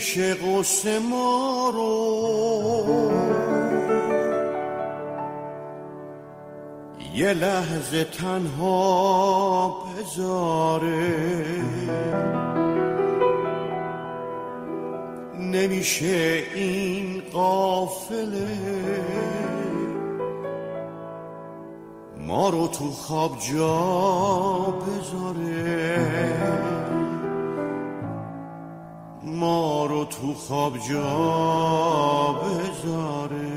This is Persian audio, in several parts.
نمیشه قصه ما رو یه لحظه تنها بذاره. نمیشه این قافله ما رو تو خواب جا بذاره. تو خواب جا بذاره.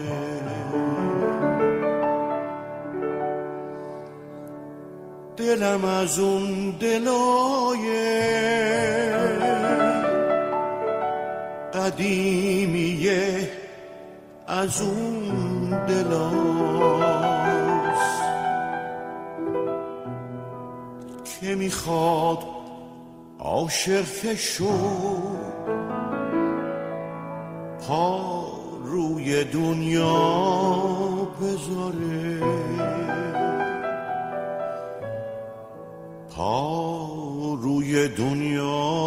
دلم از اون دلای قدیمیه از اون دلاست که می‌خواد عاشق شد. پا روی دنیا بذاره. پا روی دنیا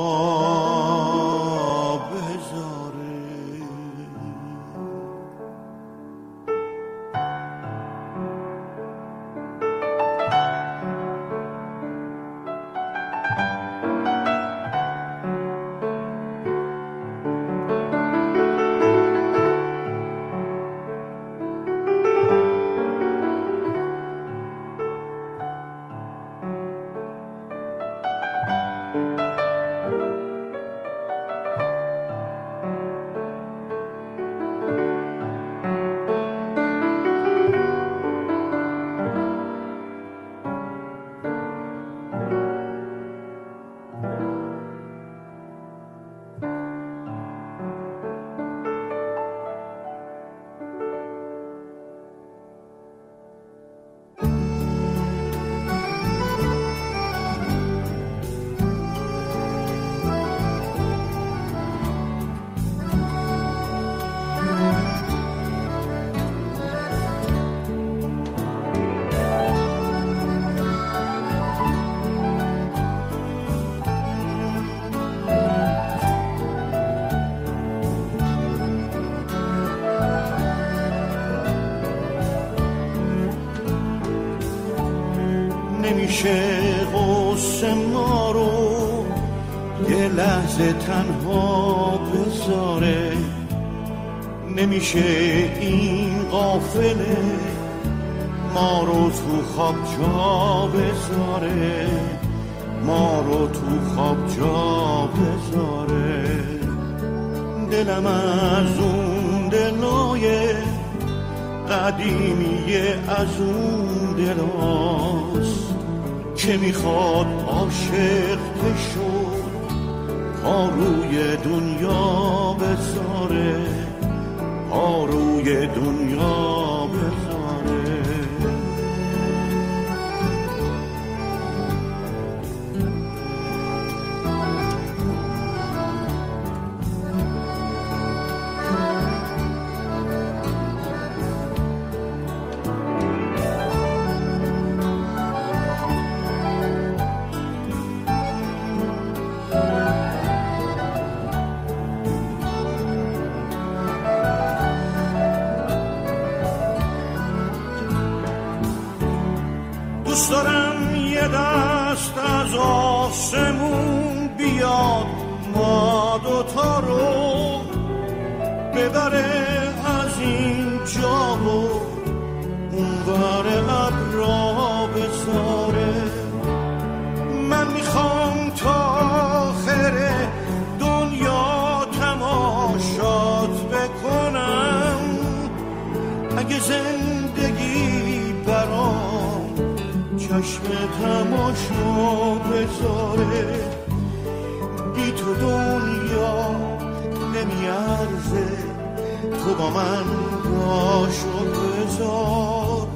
لحظه تنها بذاره نمیشه این قافله ما رو تو خواب جا بذاره. ما رو تو خواب جا بذاره. دلم از اون دلای قدیمیه از اون دلاست که می‌خواد عاشق روی دنیا بذاره پا روی دنیا دوست دارم یه دست از آسمون بیاد ما دوتا رو ببره چشم تماشا بذاره. بی تو دنیا نمیارزه. تو با من باشو بذار.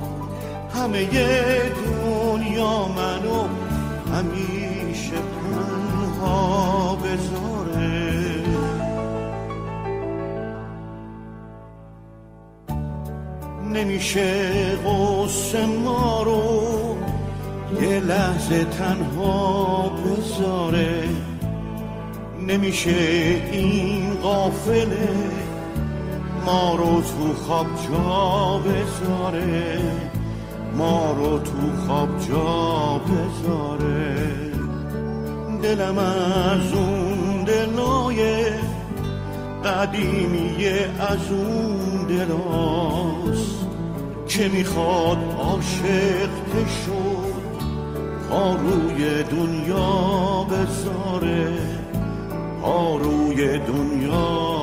همه دنیا منو همیشه تنها بذاره. نمیشه غصه ما رو یه لحظه تنها بذاره نمیشه این قافله ما رو تو خواب جا بذاره. ما رو تو خواب جا بذاره. دلم از اون دلای قدیمی از اون دلاست که می‌خواد عاشق شد روی دنیا بذاره روی دنیا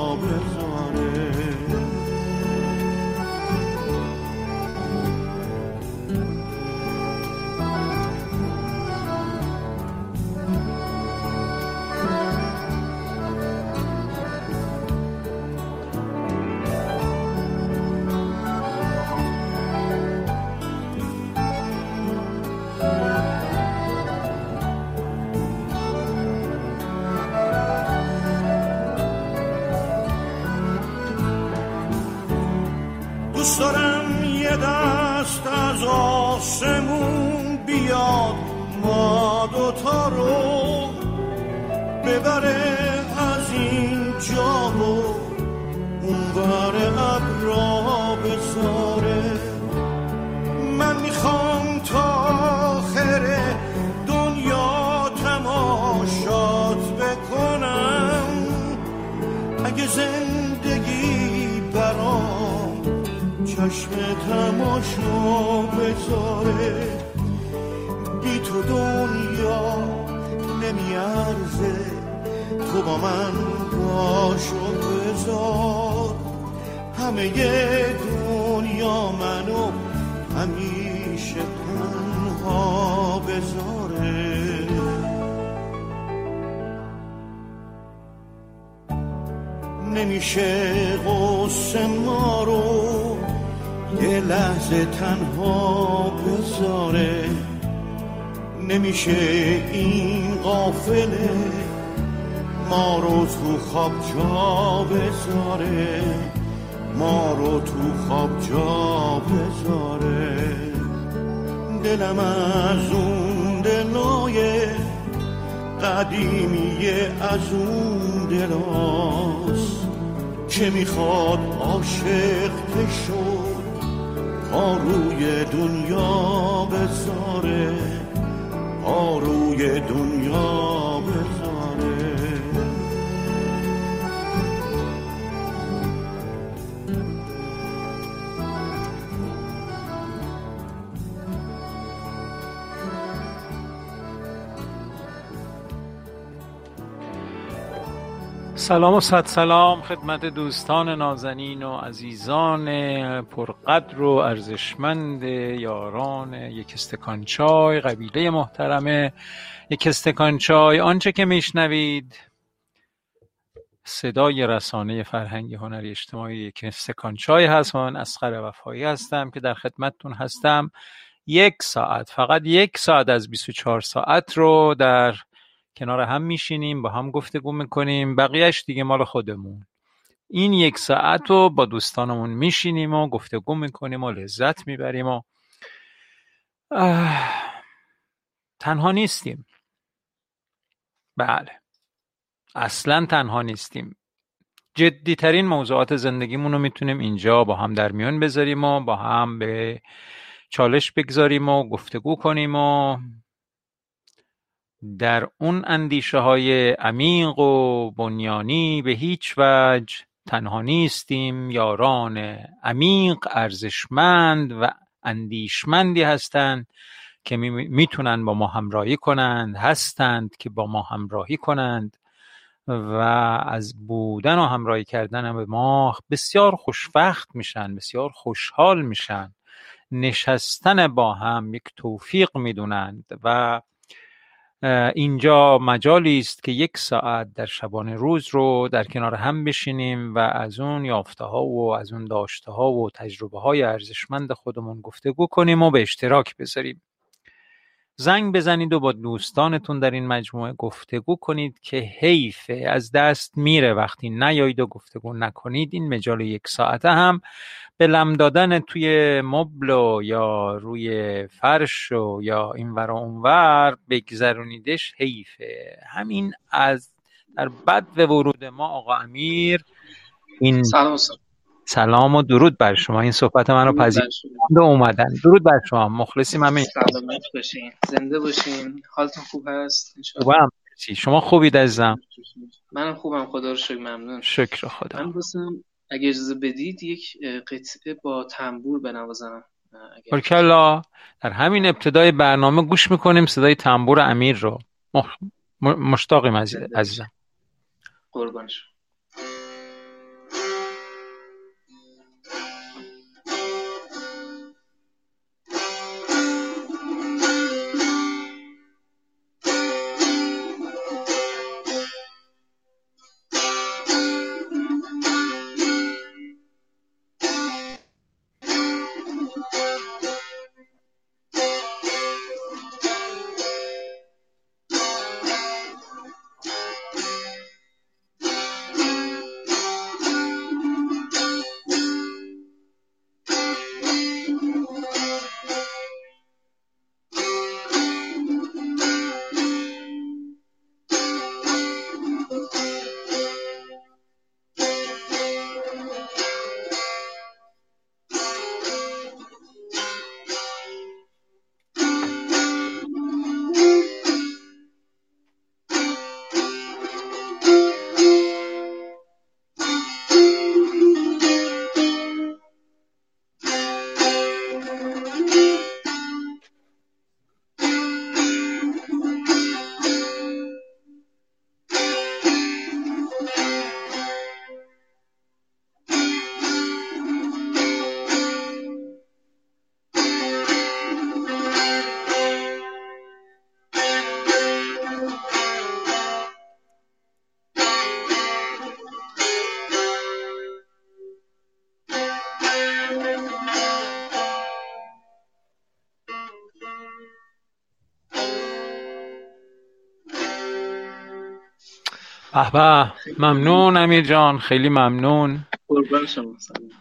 چشم تماشا بذاره. بی تو دنیا نمیارزه. تو با من باشو بذار. همه دنیا منو همیشه تنها بذاره. نمیشه غصه ما لحظه تنها بذاره نمیشه این قافله ما رو تو خواب جا بذاره. ما رو تو خواب جا بذاره. دلم از اون دلای قدیمی از اون دلاست که می‌خواد عاشق شد پا روی دنیا بذاره پا روی دنیا سلام و صد سلام خدمت دوستان نازنین و عزیزان پرقدر و ارزشمند یاران یک استکان چای قبیله محترمه یک استکان چای. آنچه که میشنوید صدای رسانه فرهنگی هنری اجتماعی یک استکان چای هست. من اسقر وفایی هستم که در خدمتتون هستم. یک ساعت فقط یک ساعت از 24 ساعت رو در کنار هم میشینیم با هم گفتگو می‌کنیم. بقیهش دیگه مال خودمون. این یک ساعت رو با دوستانمون میشینیم و گفتگو می‌کنیم و لذت می‌بریم و تنها نیستیم. بله. اصلا تنها نیستیم. جدی ترین موضوعات زندگیمون رو می‌تونیم اینجا با هم در میان بذاریم و با هم به چالش بگذاریم و گفتگو کنیم و در اون اندیشه های عمیق و بنیانی به هیچ وجه تنها نیستیم. یاران عمیق ارزشمند و اندیشمندی هستند که می‌تونن با ما همراهی کنند هستند که با ما همراهی کنند و از بودن و همراهی کردن به ما بسیار خوشبخت میشن بسیار خوشحال میشن. نشستن با هم یک توفیق می‌دونند و اینجا مجالی است که یک ساعت در شبانه روز رو در کنار هم بشینیم و از اون یافته ها و از اون داشته ها و تجربه های ارزشمند خودمون گفتگو کنیم و به اشتراک بذاریم. زنگ بزنید و با دوستانتون در این مجموعه گفتگو کنید که حیفه از دست میره. وقتی نیایید و گفتگو نکنید این مجال یک ساعته هم به لم دادن توی مبل و یا روی فرش و یا این ور اونور بگذرونیدش حیفه. همین از در بد ورود ما آقا امیر. این سلام سلام. و درود بر شما. این صحبت من رو پذیرفته اومدن. درود بر شما. مخلصیم همین. سلامت باشین. زنده باشین. حالتون خوب هست؟ خوبم. شما خوبید عزیزم؟ منم خوبم. خدا رو شکر. ممنون. شکر خدا. من بسیم اگه اجازه بدید یک قطعه با تنبور بنوازم. کلا در همین ابتدای برنامه گوش می‌کنیم. صدای تنبور امیر رو. مشتاقیم عزیزم. قربانش به ممنون امیر جان خیلی ممنون.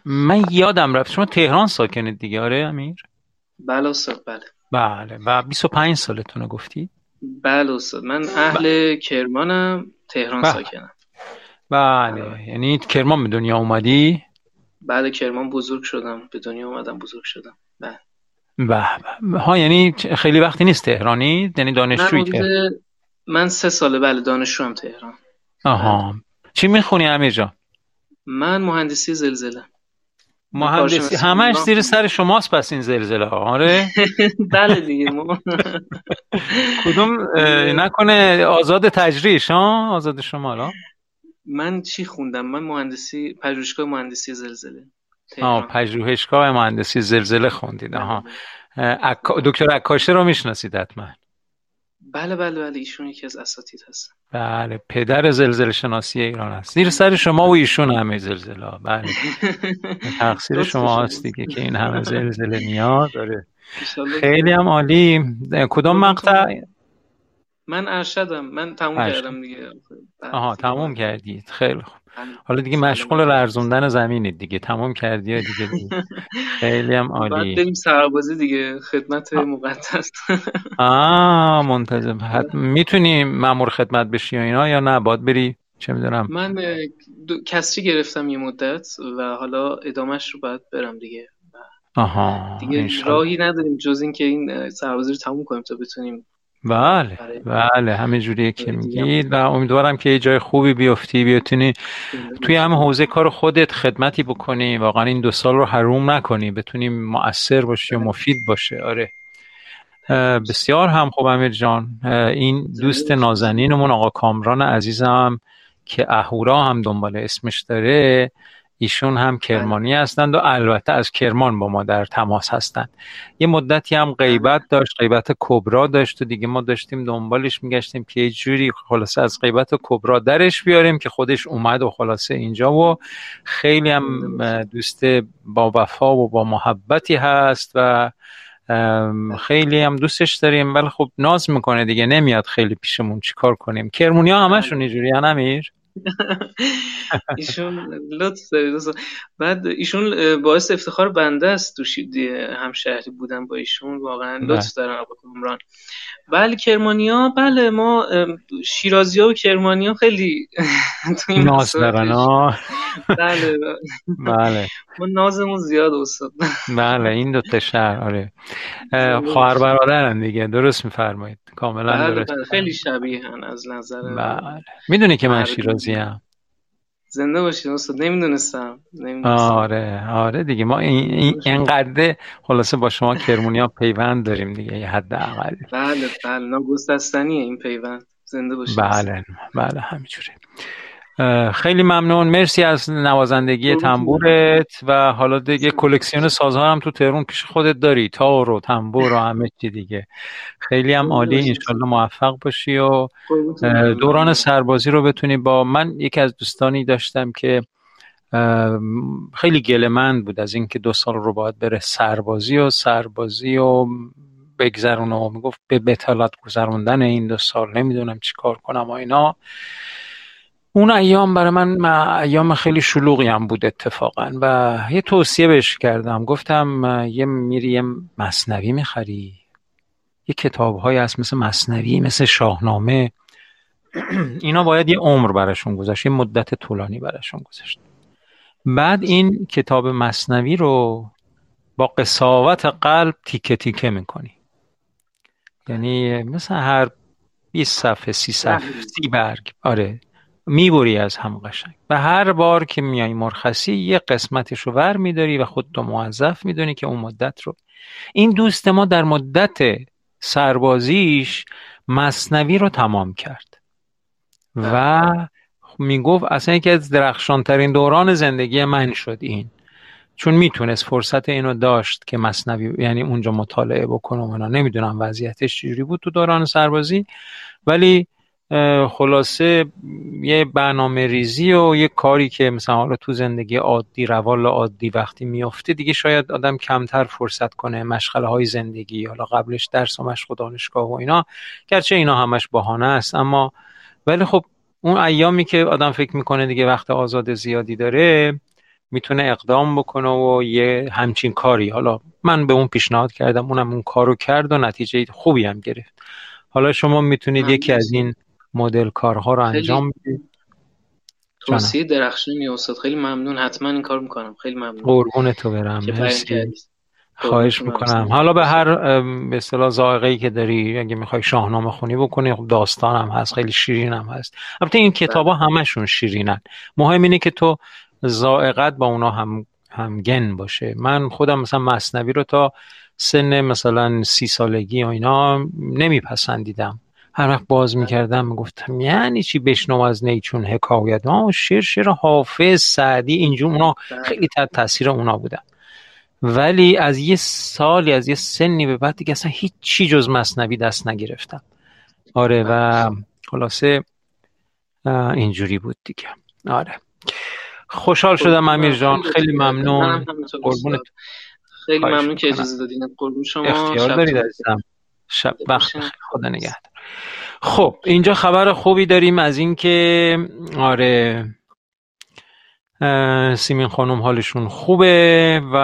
من یادم رفت شما تهران ساکنید دیگه آره امیر؟ بله استاد بله. بله و 25 سالتون گفتی؟ بله استاد من اهل کرمانم تهران بله. ساکنم. بله. بله یعنی کرمان به دنیا اومدی؟ بله کرمان بزرگ شدم به دنیا اومدم بزرگ شدم. بله. به ها یعنی خیلی وقتی نیست تهرانی؟ یعنی دانشجویی تهران من سه ساله بله دانشجوام تهران. آها. چی می‌خونی امیر جان؟ من مهندسی زلزله. مهندسی. همش زیر سر شماست پس این زلزله. ها آره. بله دیگه کدوم نکنه آزاد تجریش ها؟ آزاد شمال من چی خوندم؟ من مهندسی پژوهشگاه مهندسی زلزله. آه پژوهشگاه مهندسی زلزله خوندید. آها. بله. دکتر عکاشه رو می‌شناسید حتما. بله بله بله ایشون یکی از اساتید هست بله پدر زلزله شناسی ایران است زیر سر شما و ایشون همه زلزله بله. تقصیر شما هست دیگه که این همه زلزله میاد. داره خیلی هم عالی. کدام مقطع؟ من ارشدم. من تموم کردم دیگه. آها تموم کردید. خیلی خوب. حالا دیگه مشغول لرزوندن زمینید دیگه. تمام کردی یا دیگه, دیگه خیلی هم عالی. بعد بریم سربازی دیگه. خدمت مقدس. آه منتظم می‌تونی مامور خدمت بشی یا اینا یا نه؟ باید بری؟ چه می‌دونم. من کسری گرفتم یه مدت و حالا ادامهش رو باید برم دیگه. آها دیگه راهی نداریم جز اینکه این سربازی رو تموم کنیم تا بتونیم بله بله همه جوریه که میگید و امیدوارم که یه جای خوبی بیفتی بیتونی توی همه حوزه کار خودت خدمتی بکنی. واقعا این دو سال رو حروم نکنی. بتونی مؤثر باشی و مفید باشه. آره. بسیار هم خوب امیر جان. این دوست نازنینمون آقا کامران عزیزم که اهورا هم دنبال اسمش داره. ایشون هم کرمانی هستند و البته از کرمان با ما در تماس هستند. یه مدتی هم غیبت داشت غیبت کبرا داشت و دیگه ما داشتیم دنبالش میگشتیم که یه جوری خلاصه از غیبت کبرا درش بیاریم که خودش اومد و خلاصه اینجا و خیلی هم دوست با وفا و با محبتی هست و خیلی هم دوستش داریم ولی خب ناز می‌کنه دیگه نمیاد خیلی پیشمون چیکار کنیم. کرمونی ها همشون اینجوری امیر؟ ایشون لطف دارید. بعد ایشون باعث افتخار بنده است تو همشهری بودن با ایشون. واقعا بله. لطف دارن آقا عمران بله کرمانیا بله ما شیرازی ها و کرمانیا خیلی تو این ناز بله بله. ما نازمون زیاد استاد. بله این دو تا شهر آره. خواهر برادرن دیگه درست میفرمایید. کاملا بله درست بله خیلی شبیه از نظر بله. می‌دونی که من شیرازی هم زنده باشید استاد نمی‌دونستم آره آره دیگه. ما این اینقدر خلاصه با شما کرمونیا پیوند داریم دیگه یه حد اقل بله. بله ناگسستنیه این پیوند. زنده باشید بله بله همینجوره. خیلی ممنون. مرسی از نوازندگی تنبورت و حالا دیگه کلکسیون سازها هم تو تهرون پیش خودت داری. تار و تنبور و همه چی دیگه. خیلی هم عالی. انشالله موفق باشی و دوران سربازی رو بتونی با من یکی از دوستانی داشتم که خیلی گلمند بود از اینکه دو سال رو باید بره سربازی و سربازی و بگذرونه و می‌گفت به بتالت گذروندن این دو سال. نمی‌دونم چی کار کنم و اینا. اون ایام برای من ایام خیلی شلوغی هم بود اتفاقا و یه توصیه بهش کردم. گفتم یه میری یه مصنوی می‌خری. یه کتاب های هست مثل مصنوی مثل شاهنامه. اینا باید یه عمر براشون گذاشت یه مدت طولانی براشون گذاشت. بعد این کتاب مصنوی رو با قصاوت قلب تیکه تیکه می‌کنی. یعنی مثل هر 20 صفحه سی صفحه سی برگ. آره. می‌بری از هم قشنگ. و هر بار که میای مرخصی یه قسمتش رو ور میداری و خودتو موظف می‌دونی که اون مدت رو. این دوست ما در مدت سربازیش مصنوی رو تمام کرد. و می‌گفت اصلا یکی از درخشانترین دوران زندگی من شد این. چون می‌تونست فرصت اینو داشت که مصنوی یعنی اونجا مطالعه بکنه و نمی‌دونم وضعیتش چجوری بود تو دوران سربازی. ولی خلاصه یه برنامه ریزی و یه کاری که مثلا حالا تو زندگی عادی روال عادی وقتی میافته دیگه شاید آدم کمتر فرصت کنه مشغله های زندگی حالا قبلش درس و مشق و دانشگاه و اینا. گرچه اینا همش بهانه است اما ولی خب اون ایامی که آدم فکر می‌کنه دیگه وقت آزاد زیادی داره می‌تونه اقدام بکنه و یه همچین کاری. حالا من به اون پیشنهاد کردم اونم اون کارو کرد و نتیجه خوبی هم گرفت. حالا شما می‌تونید یکی از این مدل کارها رو انجام بدید توصیه درخشانی استاد. خیلی ممنون. حتما این کار می‌کنم. خیلی ممنون. قربون تو برم. خواهش می‌کنم. حالا به هر به اصطلاح ذائقه ای که داری اگه می‌خوای شاهنامه خونی بکنی خب داستان هم هست خیلی شیرین هم هست. البته این کتابا بله. همشون شیرینن. مهم اینه که تو ذائقت با اونا هم همگن باشه. من خودم مثلا مصنوی رو تا سن مثلا سی سالگی و اینا نمیپسندیدم. هر وقت باز می‌کردم می‌گفتم یعنی چی بشنو از نیچون حکایت؟ ها شیر شیر حافظ سعدی اینجور اونا. خیلی تحت تاثیر اونا بودن. ولی از یه سالی از یه سنی به بعد دیگه اصلا هیچی جز مصنوی دست نگرفتم. آره و خلاصه اینجوری بود دیگه. آره. خوشحال شدم امیر جان. خیلی ممنون. قربونت. خیلی ممنون که اجازه دادین. قربون شما. اختیار دارید عزیزم. شب وقت خدا نگهدار. خب اینجا خبر خوبی داریم از اینکه آره سیمین خانم حالشون خوبه و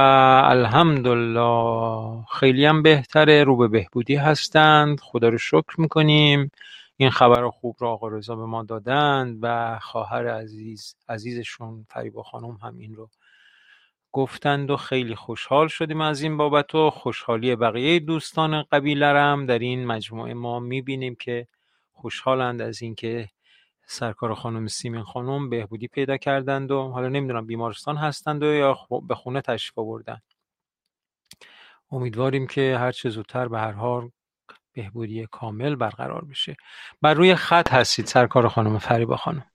الحمدلله خیلی هم بهتره رو به بهبودی هستند. خدا رو شکر می‌کنیم. این خبر خوب رو آقا رضا به ما دادند و خواهر عزیز عزیزشون فریبا خانم هم این رو گفتند و خیلی خوشحال شدیم از این بابت و خوشحالی بقیه دوستان قبیلرم در این مجموعه ما می‌بینیم که خوشحالند از اینکه سرکار خانم سیمین خانم بهبودی پیدا کردند و حالا نمی‌دونم بیمارستان هستند و یا به خونه تشریف آوردن. امیدواریم که هر چه زودتر به هر حال بهبودی کامل برقرار بشه. بر روی خط هستید سرکار خانم فریبا خانم.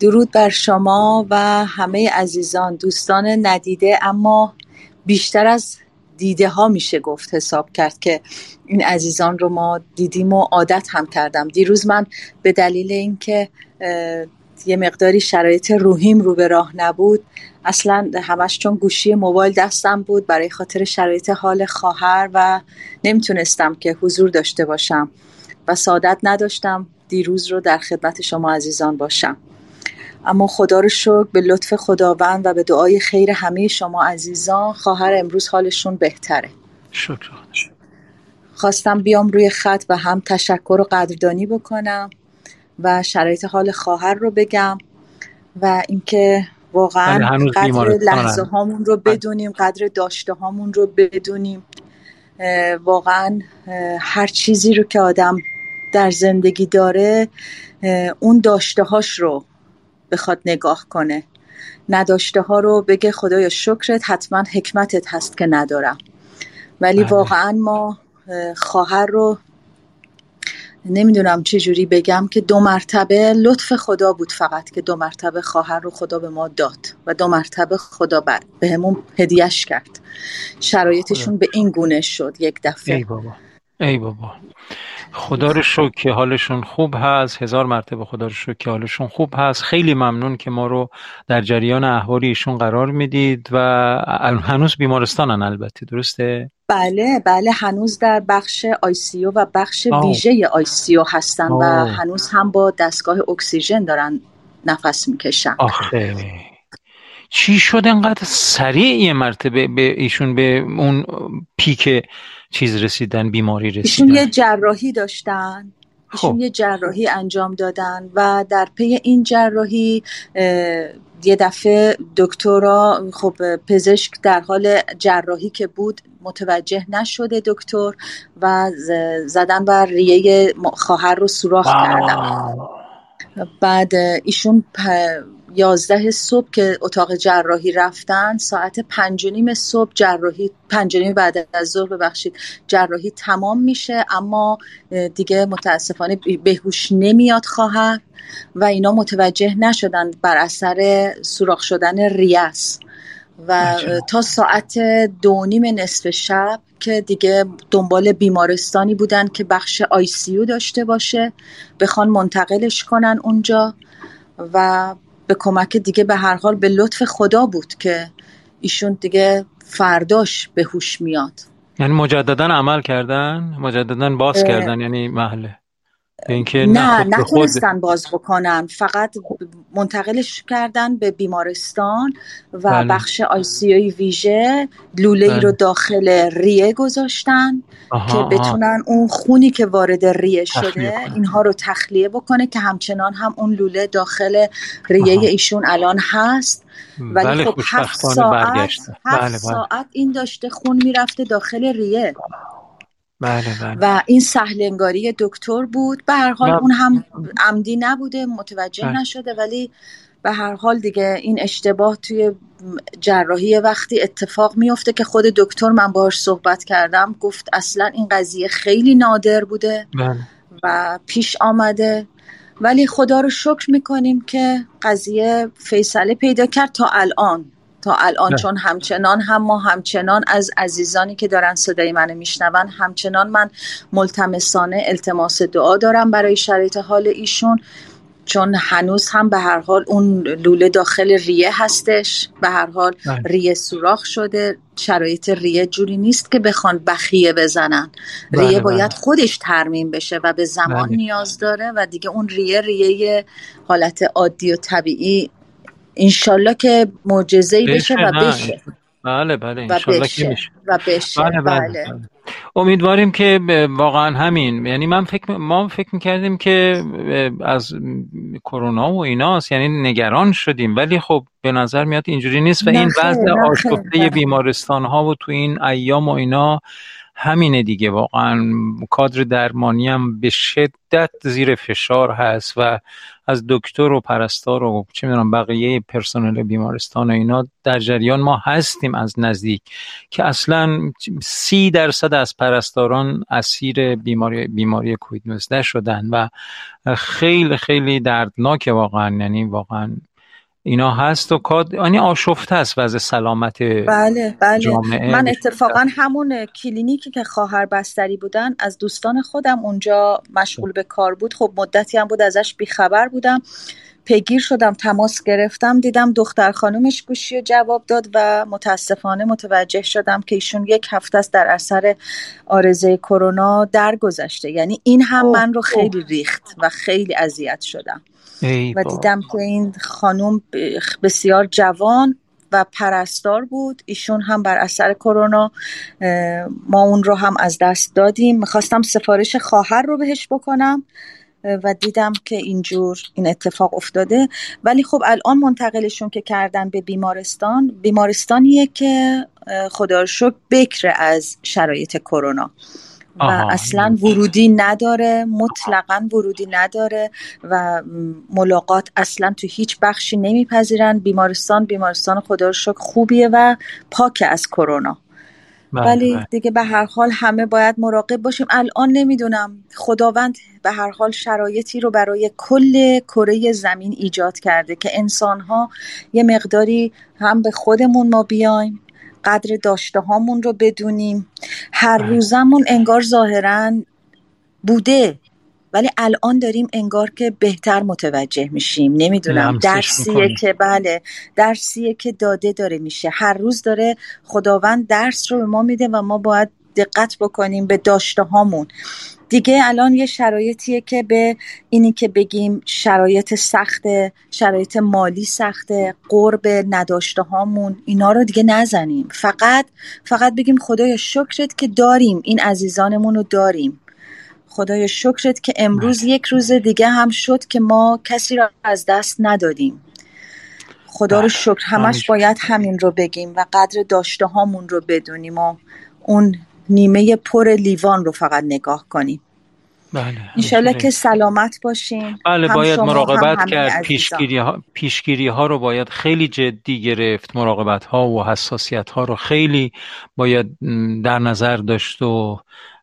درود بر شما و همه عزیزان دوستان ندیده. اما بیشتر از دیده ها میشه گفت حساب کرد که این عزیزان رو ما دیدیم و عادت هم کردم. دیروز من به دلیل اینکه یه مقداری شرایط روحیم رو به راه نبود اصلا همش چون گوشی موبایل دستم بود برای خاطر شرایط حال خواهر و نمی‌تونستم که حضور داشته باشم و سعادت نداشتم دیروز رو در خدمت شما عزیزان باشم. اما خدا رو شکر به لطف خداوند و به دعای خیر همه شما عزیزان خواهر امروز حالشون بهتره. شکر. خواستم بیام روی خط و هم تشکر و قدردانی بکنم و شرایط حال خواهر رو بگم و اینکه واقعا قدر لحظه هامون رو بدونیم قدر داشته هامون رو بدونیم. واقعا هر چیزی رو که آدم در زندگی داره اون داشته هاش رو بخواد نگاه کنه. نداشته ها رو بگه خدایا شکرت حتما حکمتت هست که ندارم. ولی بله. واقعا ما خواهر رو نمی‌دونم چه جوری بگم که دو مرتبه لطف خدا بود فقط که دو مرتبه خواهر رو خدا به ما داد و دو مرتبه خدا بر به همون هدیهش کرد. شرایطشون به این گونه شد یک دفعه. ای بابا. ای بابا. خدا رو شکر که حالشون خوب هست. هزار مرتبه خدا رو شکر که حالشون خوب هست. خیلی ممنون که ما رو در جریان احوالی ایشون قرار می‌دید و هنوز بیمارستانن البته درسته؟ بله بله هنوز در بخش ICU و بخش ویژه ICU هستن و هنوز هم با دستگاه اکسیژن دارن نفس می‌کشن. آخه. چی شد انقدر سریع یه مرتبه به ایشون به اون پیک چیز رسیدن بیماری رسیدن ایشون یه جراحی داشتن. ایشون خب. یه جراحی انجام دادن و در پی این جراحی یه دفعه دکترا خب پزشک در حال جراحی که بود متوجه نشده دکتر و زدن بر ریه خواهر رو سوراخ کردن. بعد ایشون یازده صبح که اتاق جراحی رفتن ساعت پنج نیم صبح جراحی پنج نیم بعد از ظهر ببخشید جراحی تمام میشه اما دیگه متاسفانه بهوش نمیاد خواهر و اینا متوجه نشدن بر اثر سوراخ شدن ریس و تا ساعت دو نیم نصف شب که دیگه دنبال بیمارستانی بودن که بخش آی سی داشته باشه بخوان منتقلش کنن اونجا و به کمک دیگه به هر حال به لطف خدا بود که ایشون دیگه فرداش به هوش میاد. یعنی مجددا عمل کردن مجددا باز کردن یعنی محله. اینکه نه نتونستن باز بکنن. فقط منتقلش کردن به بیمارستان و بله. بخش آی ویژه لوله ای رو بله. داخل ریه گذاشتن که بتونن اون خونی که وارد ریه شده اینها رو تخلیه بکنه که همچنان هم اون لوله داخل ریه ایشون الان هست. ولی خب هفت ساعت هفت بله, بله. ساعت این داشته خون می‌رفته داخل ریه. بله بله. و این سهلنگاری دکتر بود به هر حال اون هم عمدی نبوده متوجه بله. نشده ولی به هر حال دیگه این اشتباه توی جراحی وقتی اتفاق میفته که خود دکتر من باهاش صحبت کردم گفت اصلا این قضیه خیلی نادر بوده بله. و پیش آمده ولی خدا رو شکر می‌کنیم که قضیه فیصله پیدا کرد تا الان تا الان چون همچنان هم ما همچنان از عزیزانی که دارن صدای منو میشنون همچنان من ملتمسانه التماس دعا دارم برای شرایط حال ایشون چون هنوز هم به هر حال اون لوله داخل ریه هستش به هر حال بله. ریه سوراخ شده شرایط ریه جوری نیست که بخوان بخیه بزنن ریه بله، باید بله. خودش ترمیم بشه و به زمان نیاز داره و دیگه اون ریه ریه حالت عادی و طبیعی انشالله که معجزه بشه. و بشه. بله بله انشالله که میشه. و بشه. بله, بله. بله. امیدواریم که واقعا همین. یعنی من فکر ما فکر می‌کردیم که از کرونا و ایناست یعنی نگران شدیم. ولی خب به نظر میاد اینجوری نیست و این وضع آشفته بیمارستان ها و تو این ایام و اینا همینه دیگه. واقعا کادر درمانی هم به شدت زیر فشار هست و از دکتر و پرستار و چه می‌دونم بقیه پرسنل بیمارستان و اینا در جریان ما هستیم از نزدیک که اصلا سی درصد از پرستاران اسیر بیماری بیماری کووید 19 شدن و خیلی خیلی دردناک واقعا یعنی واقعا اینا هست و کاد یعنی آشفته است وضع سلامت بله بله. جامعه. من اتفاقا همون کلینیکی که خواهر بستری بودن از دوستان خودم اونجا مشغول به کار بود. خب مدتی هم بود ازش بیخبر بودم. پیگیر شدم تماس گرفتم دیدم دختر خانومش گوشی و جواب داد و متاسفانه متوجه شدم که ایشون یک هفته است در اثر آرزه کرونا درگذشته. یعنی این هم من رو خیلی ریخت و خیلی اذیت شدم. و دیدم که این خانوم بسیار جوان و پرستار بود. ایشون هم بر اثر کرونا ما اون رو هم از دست دادیم. می‌خواستم سفارش خواهر رو بهش بکنم و دیدم که اینجور این اتفاق افتاده. ولی خب الان منتقلشون که کردن به بیمارستان بیمارستانیه که خدا شکر بکر از شرایط کرونا. و اصلا ورودی نداره مطلقا ورودی نداره و ملاقات اصلا تو هیچ بخشی نمیپذیرن. بیمارستان بیمارستان خدا رو شکر خوبیه و پاک از کرونا. بله، ولی بله. دیگه به هر حال همه باید مراقب باشیم. الان نمی‌دونم خداوند به هر حال شرایطی رو برای کل کره زمین ایجاد کرده که انسان ها یه مقداری هم به خودمون ما بیایم قدر داشته هامون رو بدونیم. هر بله. روزمون انگار ظاهرا بوده. ولی الان داریم انگار که بهتر متوجه میشیم. نمی‌دونم. درسیه که بله. درسیه که داده داره میشه. هر روز داره خداوند درس رو به ما میده و ما باید دقت بکنیم به داشته هامون دیگه الان یه شرایطیه که به اینی که بگیم شرایط سخت شرایط مالی سخته قرب نداشته هامون اینا رو دیگه نزنیم. فقط فقط بگیم خدایا شکرت که داریم این عزیزانمون رو داریم. خدای شکرت که امروز یک روز دیگه هم شد که ما کسی را از دست ندادیم. خدا رو بله. شکر. همش باید همین رو بگیم و قدر داشته هامون رو بدونیم و اون نیمه پر لیوان رو فقط نگاه کنیم. بله انشالله که سلامت باشیم بله باید مراقبت کرد. پیشگیری ها, پیشگیری ها رو باید خیلی جدی گرفت. مراقبت ها و حساسیت ها رو خیلی باید در نظر داشت و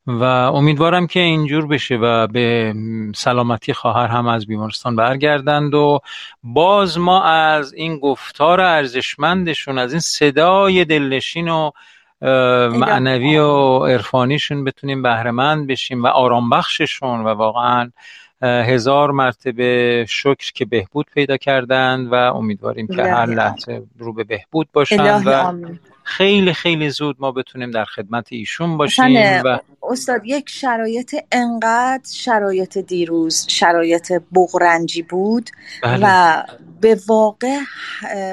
و امیدوارم که اینجور بشه و به سلامتی خواهر هم از بیمارستان برگردند و باز ما از این گفتار ارزشمندشون از این صدای دلنشین و معنوی و عرفانیشون بتونیم بهرهمند بشیم و آرام بخششون و واقعا هزار مرتبه شکر که بهبود پیدا کردند و امیدواریم که هر لحظه رو به بهبود باشند و خیلی خیلی زود ما بتونیم در خدمت ایشون باشیم و استاد یک شرایط انقدر شرایط دیروز شرایط بغرنجی بود بله. و به واقع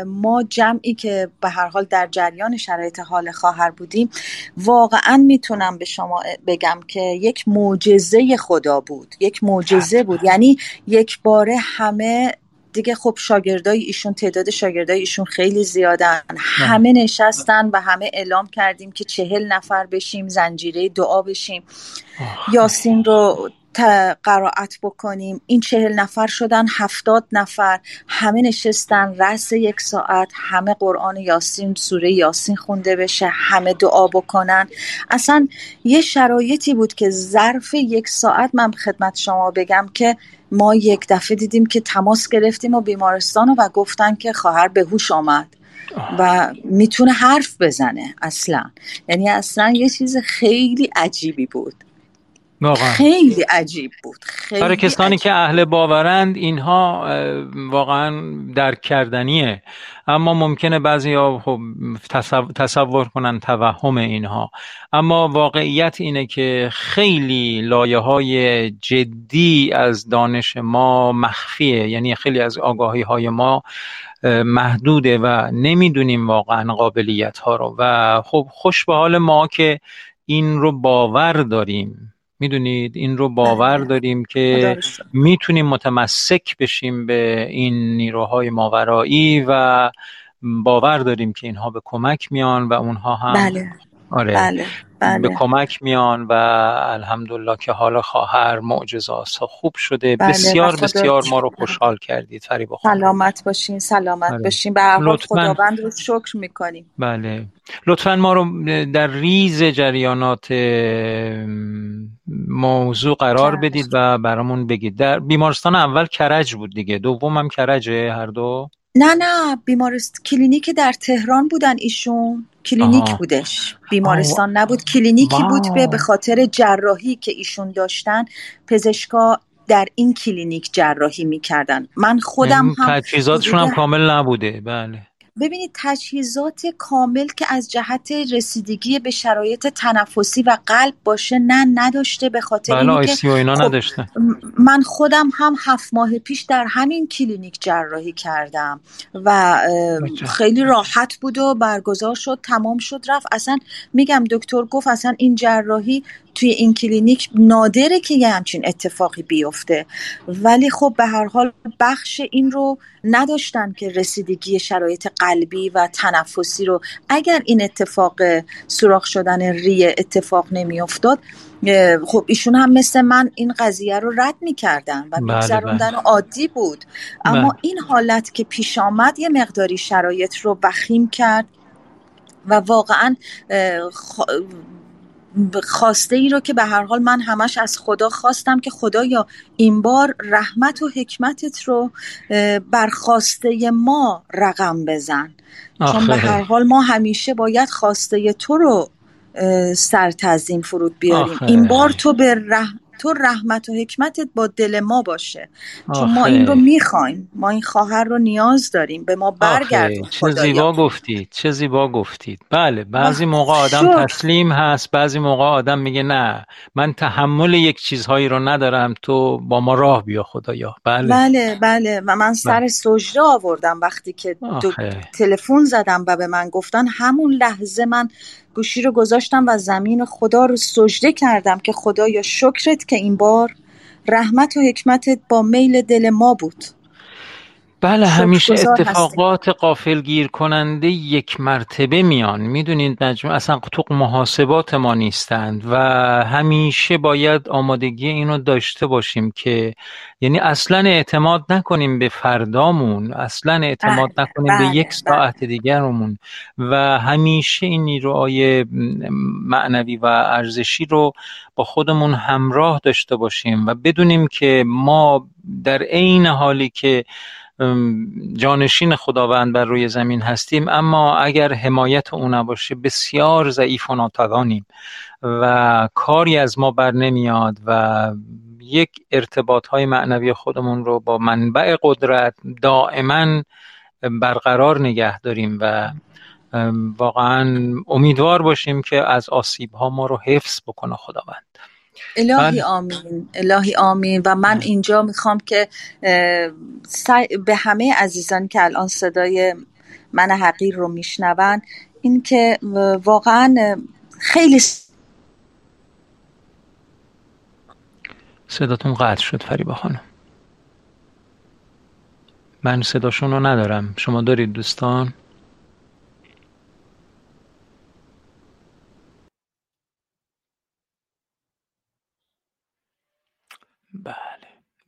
ما جمعی که به هر حال در جریان شرایط حال خواهر بودیم واقعا می‌تونم به شما بگم که یک معجزه خدا بود یک معجزه بود یعنی یک باره همه دیگه خب شاگردای ایشون تعداد شاگردای ایشون خیلی زیادن. همه نشستن و همه اعلام کردیم که چهل نفر بشیم زنجیره دعا بشیم. یاسین رو قرائت بکنیم. این چهل نفر شدن هفتاد نفر. همه نشستن رس یک ساعت. همه قرآن یاسین سوره یاسین خونده بشه همه دعا بکنن. اصلا یه شرایطی بود که ظرف یک ساعت من خدمت شما بگم که ما یک دفعه دیدیم که تماس گرفتیم و بیمارستان و گفتن که خواهر به هوش آمد و می‌تونه حرف بزنه اصلا. یعنی اصلا یه چیز خیلی عجیبی بود. واقعا. خیلی عجیب بود. خیلی برای کسانی که اهل باورند اینها واقعا درک کردنیه. اما ممکنه بعضی ها خب تصور کنن توهم اینها. اما واقعیت اینه که خیلی لایه های جدی از دانش ما مخفیه. یعنی خیلی از آگاهی های ما محدوده و نمی‌دونیم واقعا قابلیت ها رو. و خب خوش به حال ما که این رو باور داریم. می‌دونید این رو باور بله. داریم که می‌تونیم متمسک بشیم به این نیروهای ماورایی و باور داریم که اینها به کمک میان و اونها هم بله. آره بله. بله. به کمک میان و الحمدلله که حالا خواهر معجزات خوب شده بله. بسیار بسیار ما رو خوشحال کردید فریب سلامت باشین سلامت بله. باشین به حال خداوند رو شکر می‌کنیم بله لطفا ما رو در ریز جریانات موضوع قرار بدید و برامون بگید. در بیمارستان اول کرج بود دیگه. دوم هم کرجه هر دو. نه نه. بیمارست کلینیک در تهران بودن ایشون. کلینیک بودش. بیمارستان نبود. کلینیکی بود به به خاطر جراحی که ایشون داشتن. پزشکا در این کلینیک جراحی می‌کردن. من خودم یعنی هم تجهیزاتشون هم کامل نبوده. بله. ببینید تجهیزات کامل که از جهت رسیدگی به شرایط تنفسی و قلب باشه نه نداشته به خاطر بله اینکه اینا خب نداشته. من خودم هم هفت ماه پیش در همین کلینیک جراحی کردم و خیلی راحت بود و برگزار شد تمام شد رفت اصلا میگم دکتر گفت اصلا این جراحی توی این کلینیک نادره که یه همچین اتفاقی بیفته ولی خب به هر حال بخش این رو نداشتن که رسیدگی شرایط قلبی و تنفسی رو اگر این اتفاق سوراخ شدن ریه اتفاق نمیافتاد خب ایشون هم مثل من این قضیه رو رد می‌کردن و بله، میگذروندن بله. عادی بود اما بله. این حالت که پیش آمد یه مقداری شرایط رو بخیم کرد و واقعا خواسته ای رو که به هر حال من همش از خدا خواستم که خدایا این بار رحمت و حکمتت رو بر خواسته ما رقم بزن. چون به هر حال ما همیشه باید خواسته تو رو سر تزین فرود بیاریم. این بار تو به رحم تو رحمت و حکمتت با دل ما باشه. چون ما این رو می‌خوایم. ما این خواهر رو نیاز داریم. به ما برگردون چه زیبا گفتید. چه زیبا گفتید. بله بعضی موقع آدم تسلیم هست بعضی موقع آدم میگه نه من تحمل یک چیزهایی رو ندارم تو با ما راه بیا خدایا. بله. بله بله. و من سر بله. سجده آوردم وقتی که تلفن زدم و به من گفتن همون لحظه من گوشی رو گذاشتم و زمین خدا رو سجده کردم که خدایا شکرت که این بار رحمت و حکمتت با میل دل ما بود. بله همیشه اتفاقات قافل گیر کننده یک مرتبه میان می‌دونید نجم اصلا تو محاسبات ما نیستند و همیشه باید آمادگی اینو داشته باشیم که یعنی اصلا اعتماد نکنیم به فردامون اصلا اعتماد بله، نکنیم به بله، یک بله. ساعت دیگرمون و همیشه این نیروهای معنوی و ارزشی رو با خودمون همراه داشته باشیم و بدونیم که ما در عین حالی که جانشین خداوند بر روی زمین هستیم اما اگر حمایت او نباشه بسیار ضعیف و ناتوانیم و کاری از ما بر نمیاد و یک ارتباط های معنوی خودمون رو با منبع قدرت دائما برقرار نگه داریم و واقعا امیدوار باشیم که از آسیب ها ما رو حفظ بکنه خداوند. الهی آمین الهی آمین. و من اینجا می‌خوام که به همه عزیزان که الان صدای من حقیر رو میشنون این که واقعا خیلی صداتون قطع شد فریبا خانم. من صداشون رو ندارم. شما دارید دوستان؟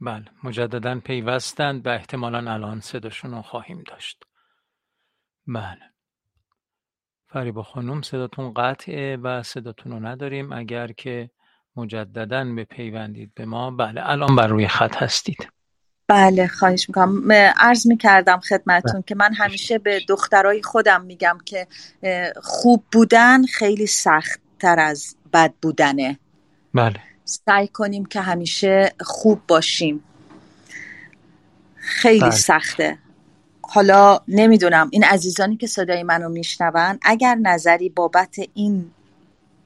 بله مجددا پیوستند و احتمالا الان صداشون رو خواهیم داشت. بله. فریبا خانم صداتون قطعه و صداتون رو نداریم. اگر که مجددا به پیوندید به ما بله الان بر روی خط هستید. بله خواهش می‌کنم. عرض می‌کردم خدمتون بله. که من همیشه به دخترای خودم میگم که خوب بودن خیلی سخت تر از بد بودنه. بله. سعی کنیم که همیشه خوب باشیم. خیلی بله. سخته. حالا نمی‌دونم. این عزیزانی که صدای منو میشنون اگر نظری بابت این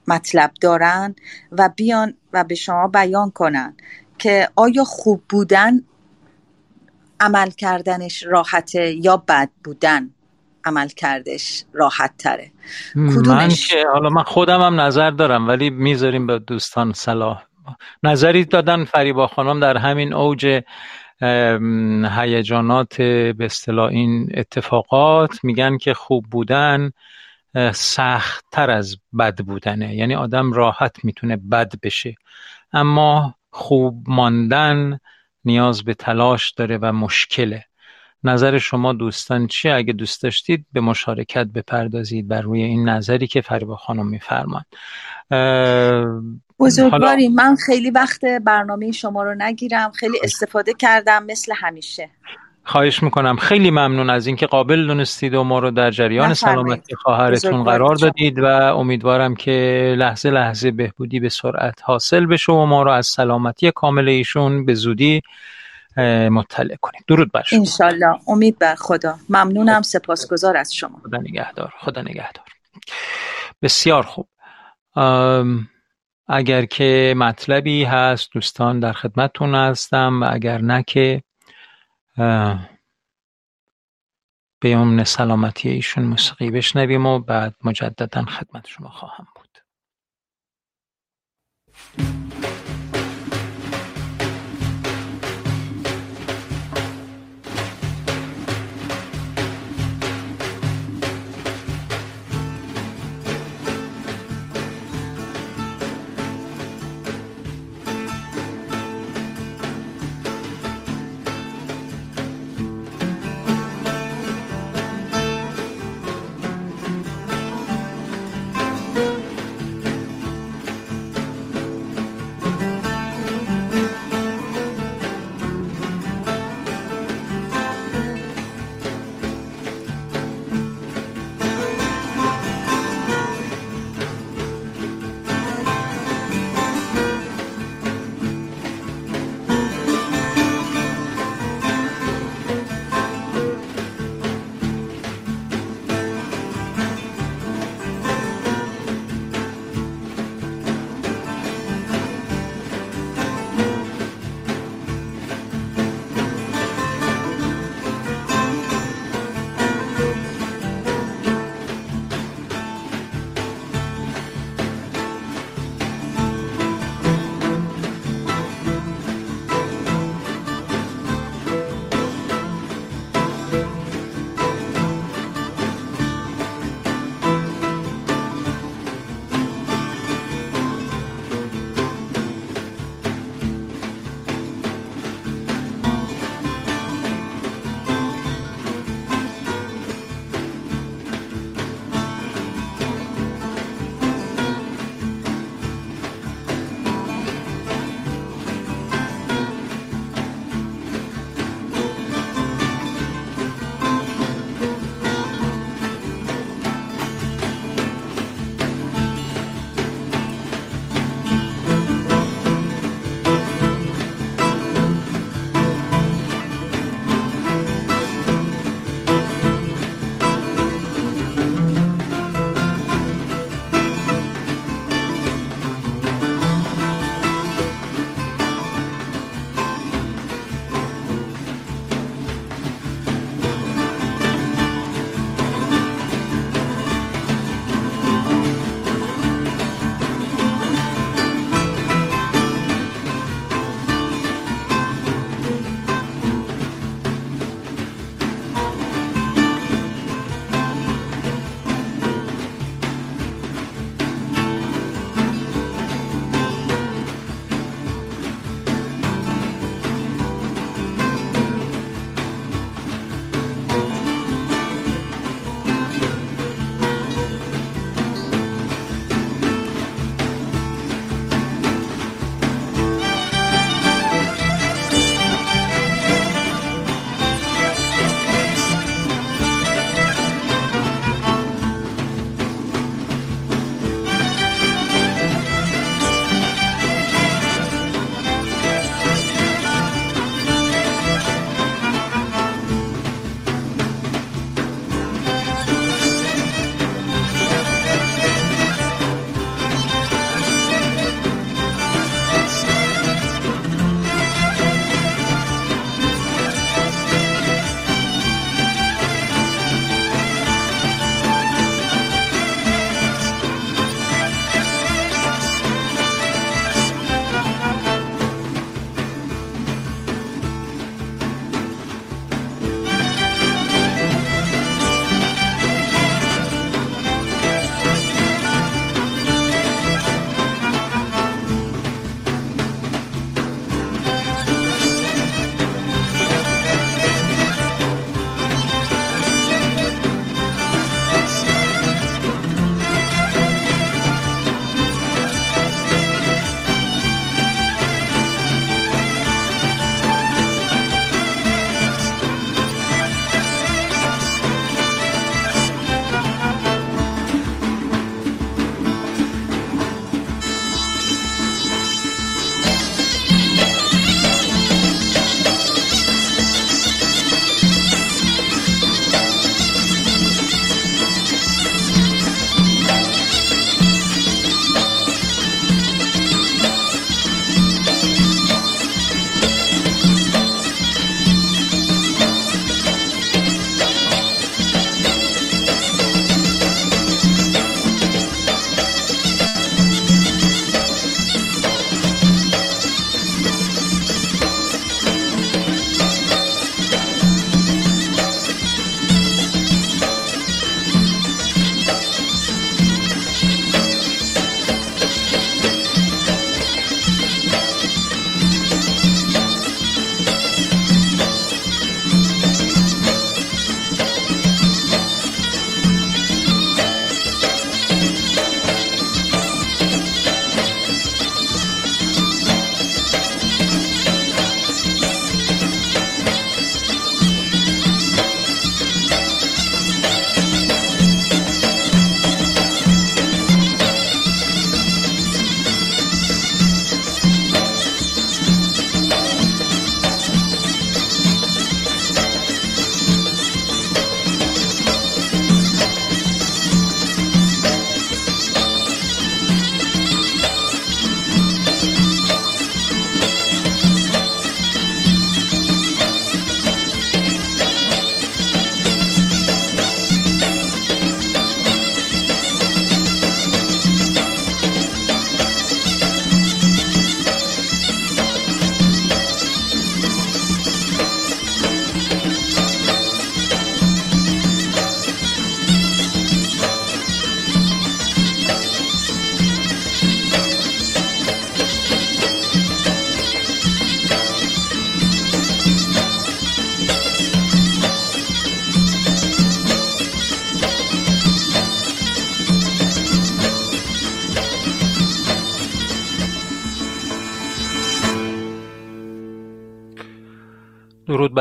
مطلب دارن و بیان و به شما بیان کنن که آیا خوب بودن عمل کردنش راحته یا بد بودن عمل کردش راحت تره من که حالا من خودم هم نظر دارم ولی می‌ذاریم به دوستان صلاح. نظری دادن فریبا خانم در همین اوج هیجانات به اصطلاح این اتفاقات میگن که خوب بودن سخت تر از بد بودنه. یعنی آدم راحت می‌تونه بد بشه. اما خوب ماندن نیاز به تلاش داره و مشکله. نظر شما دوستان چیه؟ اگه دوست داشتید به مشارکت بپردازید بر روی این نظری که فریبا خانم میفرمان بزرگواری من خیلی وقت برنامه شما رو نگیرم. خیلی استفاده کردم مثل همیشه. خواهش می‌کنم. خیلی ممنون از اینکه قابل دونستید و ما رو در جریان سلامتی خواهرتون قرار دادید و امیدوارم که لحظه لحظه بهبودی به سرعت حاصل بشه و ما رو از سلامتی کامل ایشون به زودی مطلع کنید درود بر شما. انشالله. امید بر خدا. ممنونم. سپاسگزار از شما. خدا نگهدار. خدا نگهدار. بسیار خوب. اگر که مطلبی هست دوستان در خدمتتون هستم. و اگر نه که به یمن سلامتی ایشون موسیقی بشنویم و بعد مجددا خدمت شما خواهم بود.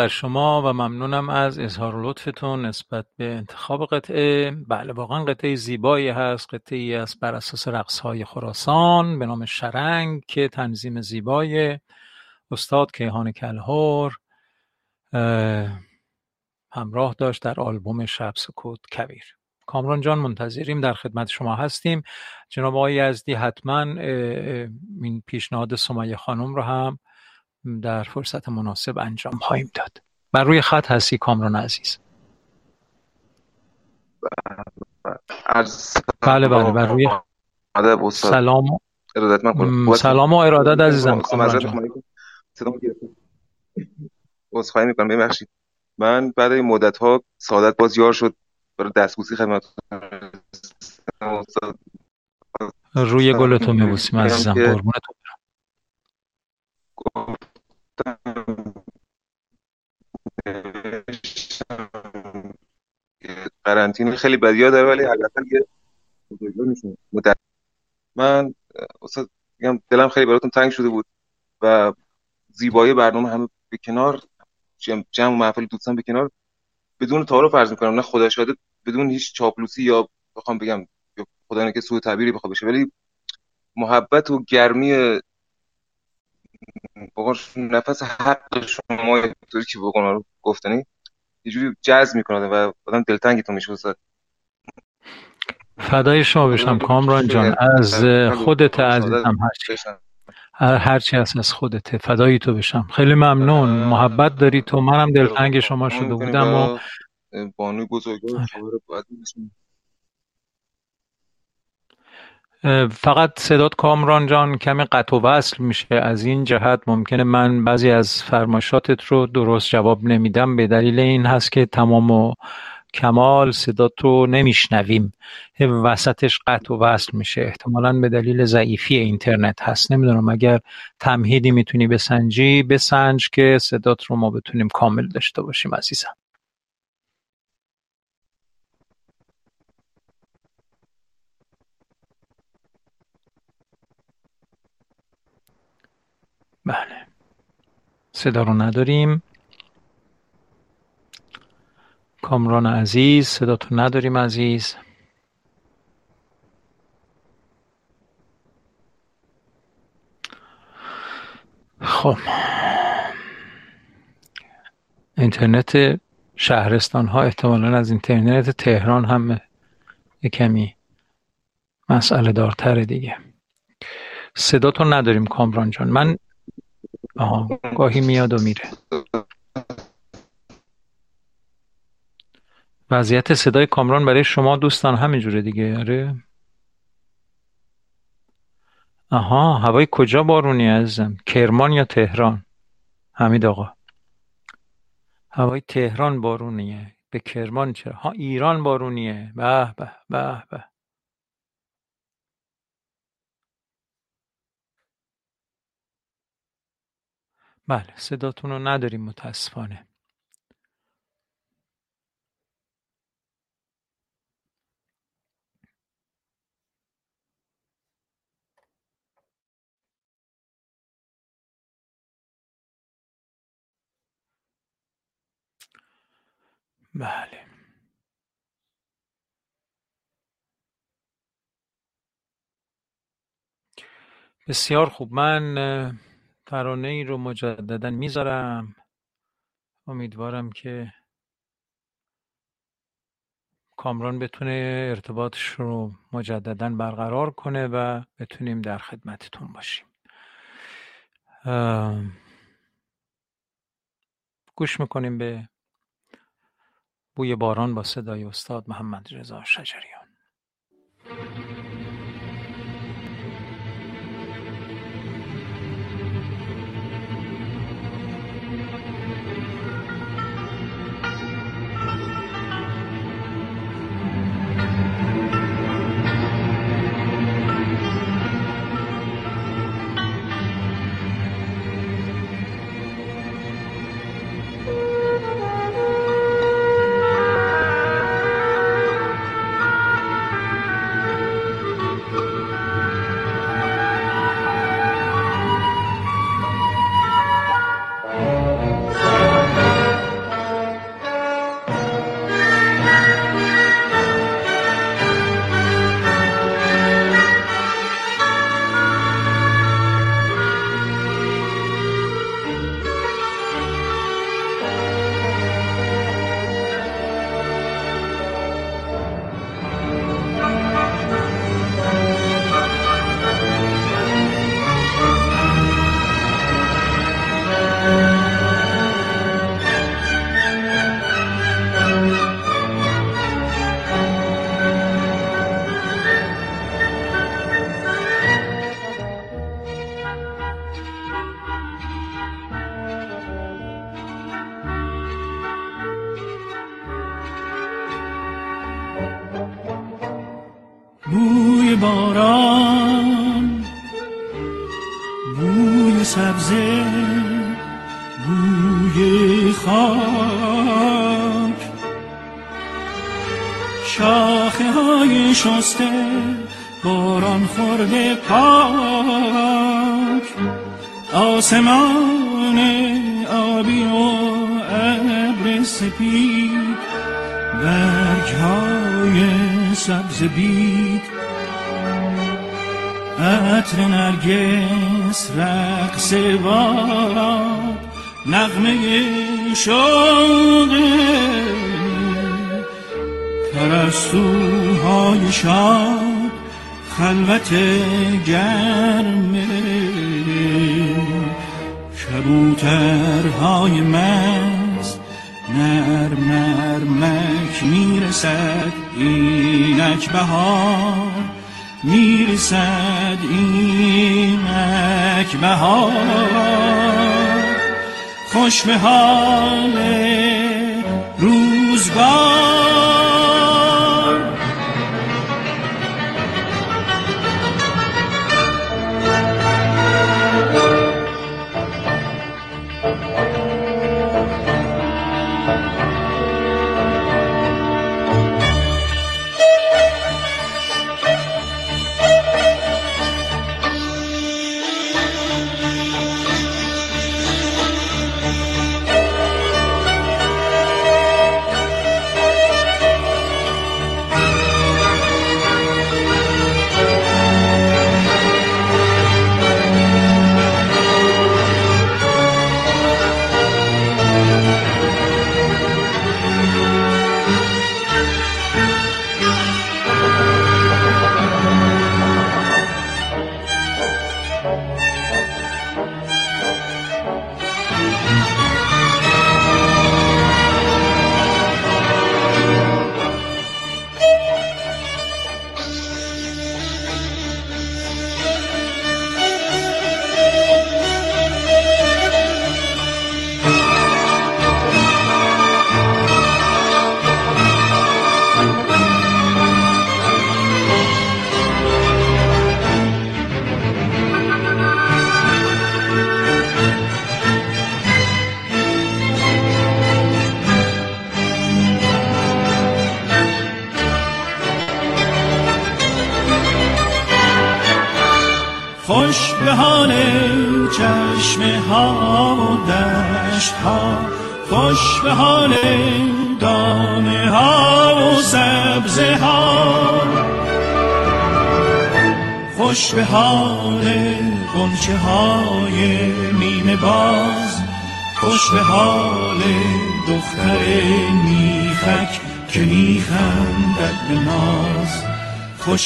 بر شما و ممنونم از اظهار لطفتون نسبت به انتخاب قطعه. بله واقعا قطعه زیبایی هست. قطعه ای است بر اساس رقص های خراسان به نام شرنگ که تنظیم زیبای استاد کیهان کلهور همراه داشت در آلبوم شب سکوت کبیر. کامران جان منتظریم در خدمت شما هستیم. جناب آقای یزدی حتما این پیشنهاد سمیه خانم رو هم در فرصت مناسب انجام خواهیم داد. بر روی خط هستی کامران عزیز. بله بله بر روی سلام. سلام. و ارادت عزیزم. عذرخواهی می‌کنم. ببخشید. من بعد مدت ها سعادت باز یار شد. برای دستبوسی خدمت روی گلتو میبوسیم عزیزم. قربونتون قرنطینه خیلی بدیا داره ولی حداقل یه من استاد میگم دلم خیلی براتون تنگ شده بود و زیبایی برنامه همه به کنار جمع محفل دوستان به کنار بدون تعارف فرض می‌کنم. نه خدا شاده بدون هیچ چاپلوسی یا بخوام بگم خدا که سوء تعبیری بخواد بشه. ولی محبت و گرمی نفس حق شما طوری که بقول رو گفتنی یه جوری جذب می‌کنه و آدم دلتنگتون میشه. فدای شما بشم کامران جان. از خودت عزیزم هر هرچی هست از خودت. فدایی تو بشم. خیلی ممنون. محبت داری تو. منم دلتنگ شما شده بودم و بانوی بزرگوار. باید فقط صدات کامران جان کمی قطع و وصل میشه. از این جهت ممکنه من بعضی از فرمایشاتت رو درست جواب نمیدم. به دلیل این هست که تمام و کمال صدات رو نمیشنویم. وسطش قطع و وصل میشه. احتمالا به دلیل ضعیفی اینترنت هست. نمی‌دونم اگر تمهیدی می‌تونی بسنجی بسنج که صدات رو ما بتونیم کامل داشته باشیم عزیزم. بله. صدا رو نداریم. کامران عزیز صداتو نداریم عزیز. خب. اینترنت شهرستان ها احتمالا از اینترنت تهران هم کمی مسئله دارتره دیگه صداتو نداریم کامران جان. من آها. گاهی میاد و میره. وضعیت صدای کامران برای شما دوستان همینجوره دیگه آره. آها هوای کجا بارونی عزیزم؟ کرمان یا تهران؟ حمید آقا. هوای تهران بارونیه. به کرمان چرا؟ ها ایران بارونیه. به به به به. بله صداتون رو نداریم متاسفانه. بله. بسیار خوب. من ترانه ای رو مجددا می‌ذارم. امیدوارم که کامران بتونه ارتباطش رو مجددا برقرار کنه و بتونیم در خدمتتون باشیم. گوش می‌کنیم به بوی باران با صدای استاد محمد رضا شجریان. خوش به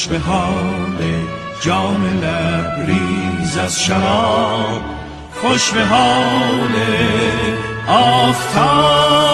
به حال جام لبریز از شراب خوش به حال آفتاب.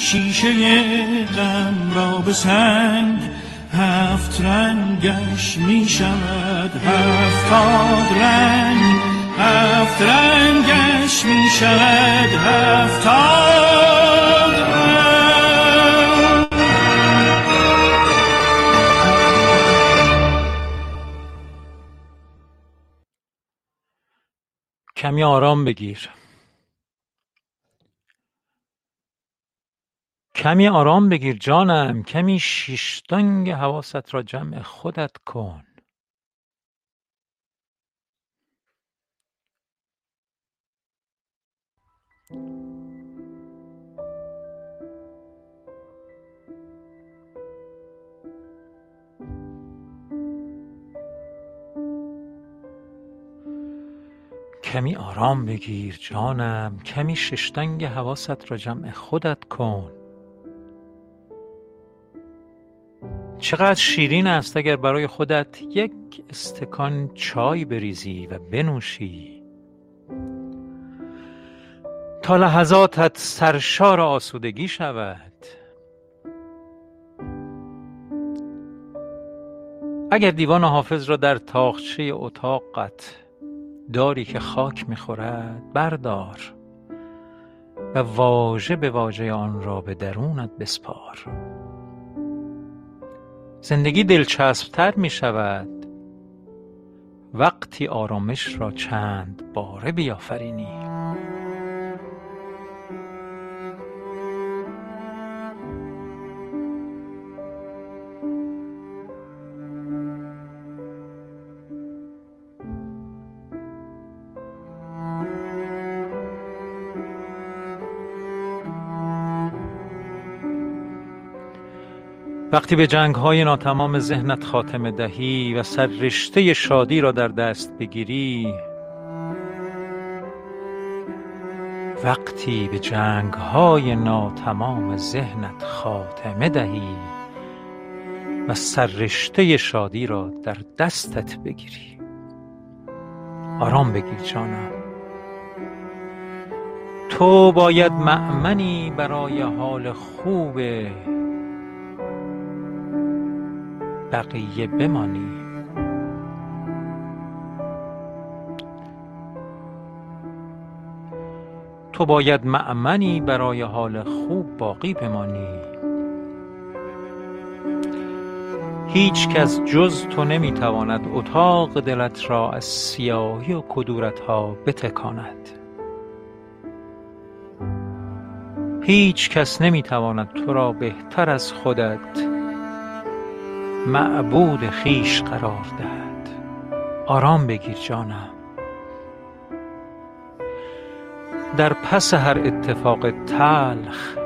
شیشه غم را به سنگ هفت رنگش می شود هفتاد رنگ هفت رنگش می شود هفتاد رنگ. کمی آرام بگیر. کمی آرام بگیر جانم کمی شیشتنگ حواست را جمع خودت کن. کمی آرام بگیر جانم کمی ششتنگ حواست را جمع خودت کن. چقدر شیرین است اگر برای خودت یک استکان چای بریزی و بنوشی. تا لحظاتت سرشار آسودگی شود. اگر دیوان حافظ را در تاقچه اتاقت داری که خاک می‌خورد بردار و واژه به واژه آن را به درونت بسپار. زندگی دلچسبتر می شود وقتی آرامش را چند باره بیافرینی. وقتی به های ناتمام ذهنت خاتمه دهی و سررشته شادی را در دست بگیری وقتی به های ناتمام ذهنت خاتمه دهی و سررشته شادی را در دستت بگیری. آرام بگیر جانم تو باید معمنی برای حال خوب بقیه بمانی. تو باید معمنی برای حال خوب باقی بمانی. هیچ کس جز تو نمی‌تواند اتاق دلت را از سیاهی و کدورت ها بتکاند. هیچ کس نمی‌تواند تو را بهتر از خودت معبود خویش قرار دهد. آرام بگیر جانم در پس هر اتفاق تلخ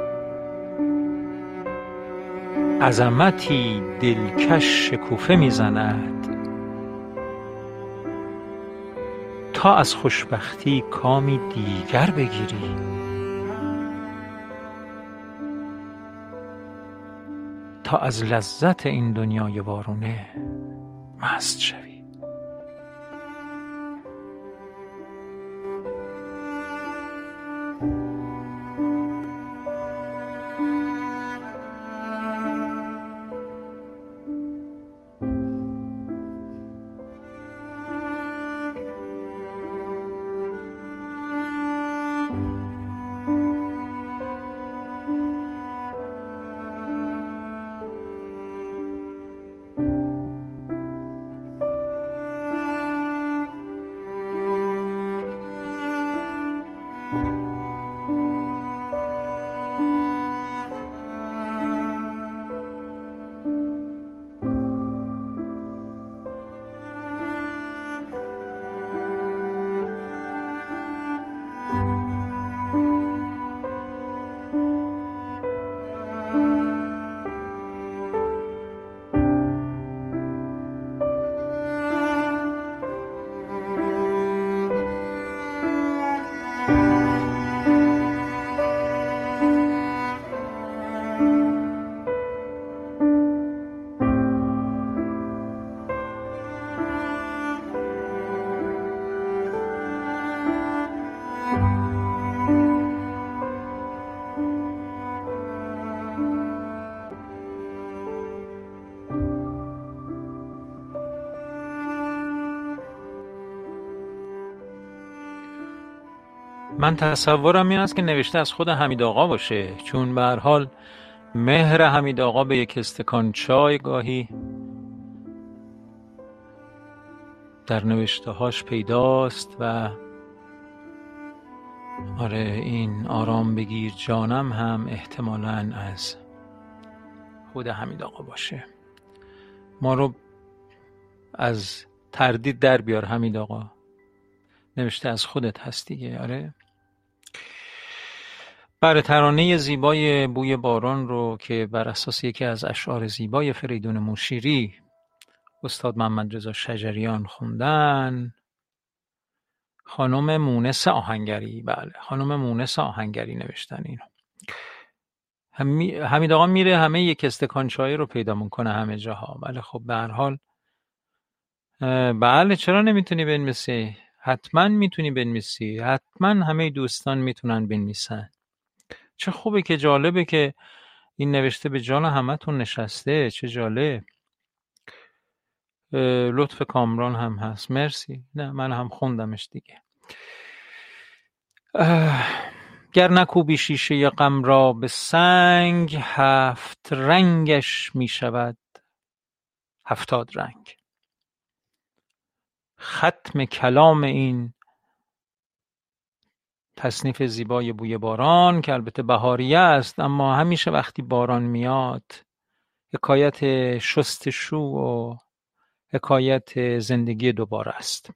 عظمتی دلکش شکوفه می‌زند. تا از خوشبختی کامی دیگر بگیری. از لذت این دنیای وارونه مست شوی. من تصورم این است که نوشته از خود حمید آقا باشه. چون به حال مهر حمید آقا به یک استکان چای گاهی در نوشته هاش پیداست و آره این آرام بگیر جانم هم احتمالا از خود حمید آقا باشه. ما رو از تردید در بیار حمید آقا. نوشته از خودت هست دیگه آره؟ بر ترانه زیبای بوی باران رو که بر اساس یکی از اشعار زیبای فریدون موشیری استاد محمد رضا شجریان خوندن. خانم مونس آهنگری بله خانم مونس آهنگری نوشتن اینو. حمید آقا میره همه یک استکان چای رو پیدا می‌کنه همه جاها. ولی خب به هر حال بله چرا نمی‌تونی بنویسی؟ حتما می‌تونی بنویسی. حتما همه دوستان می‌تونن بنویسن. چه خوبه که جالبه که این نوشته به جان همتون نشسته چه جالب. لطف کامران هم هست. مرسی. نه من هم خوندمش دیگه. گر نکوبی شیشه غم را به سنگ هفت رنگش می شود. هفتاد رنگ. ختم کلام این تصنیف زیبای بوی باران که البته بهاریه است اما همیشه وقتی باران میاد حکایت شستشو و حکایت زندگی دوباره است.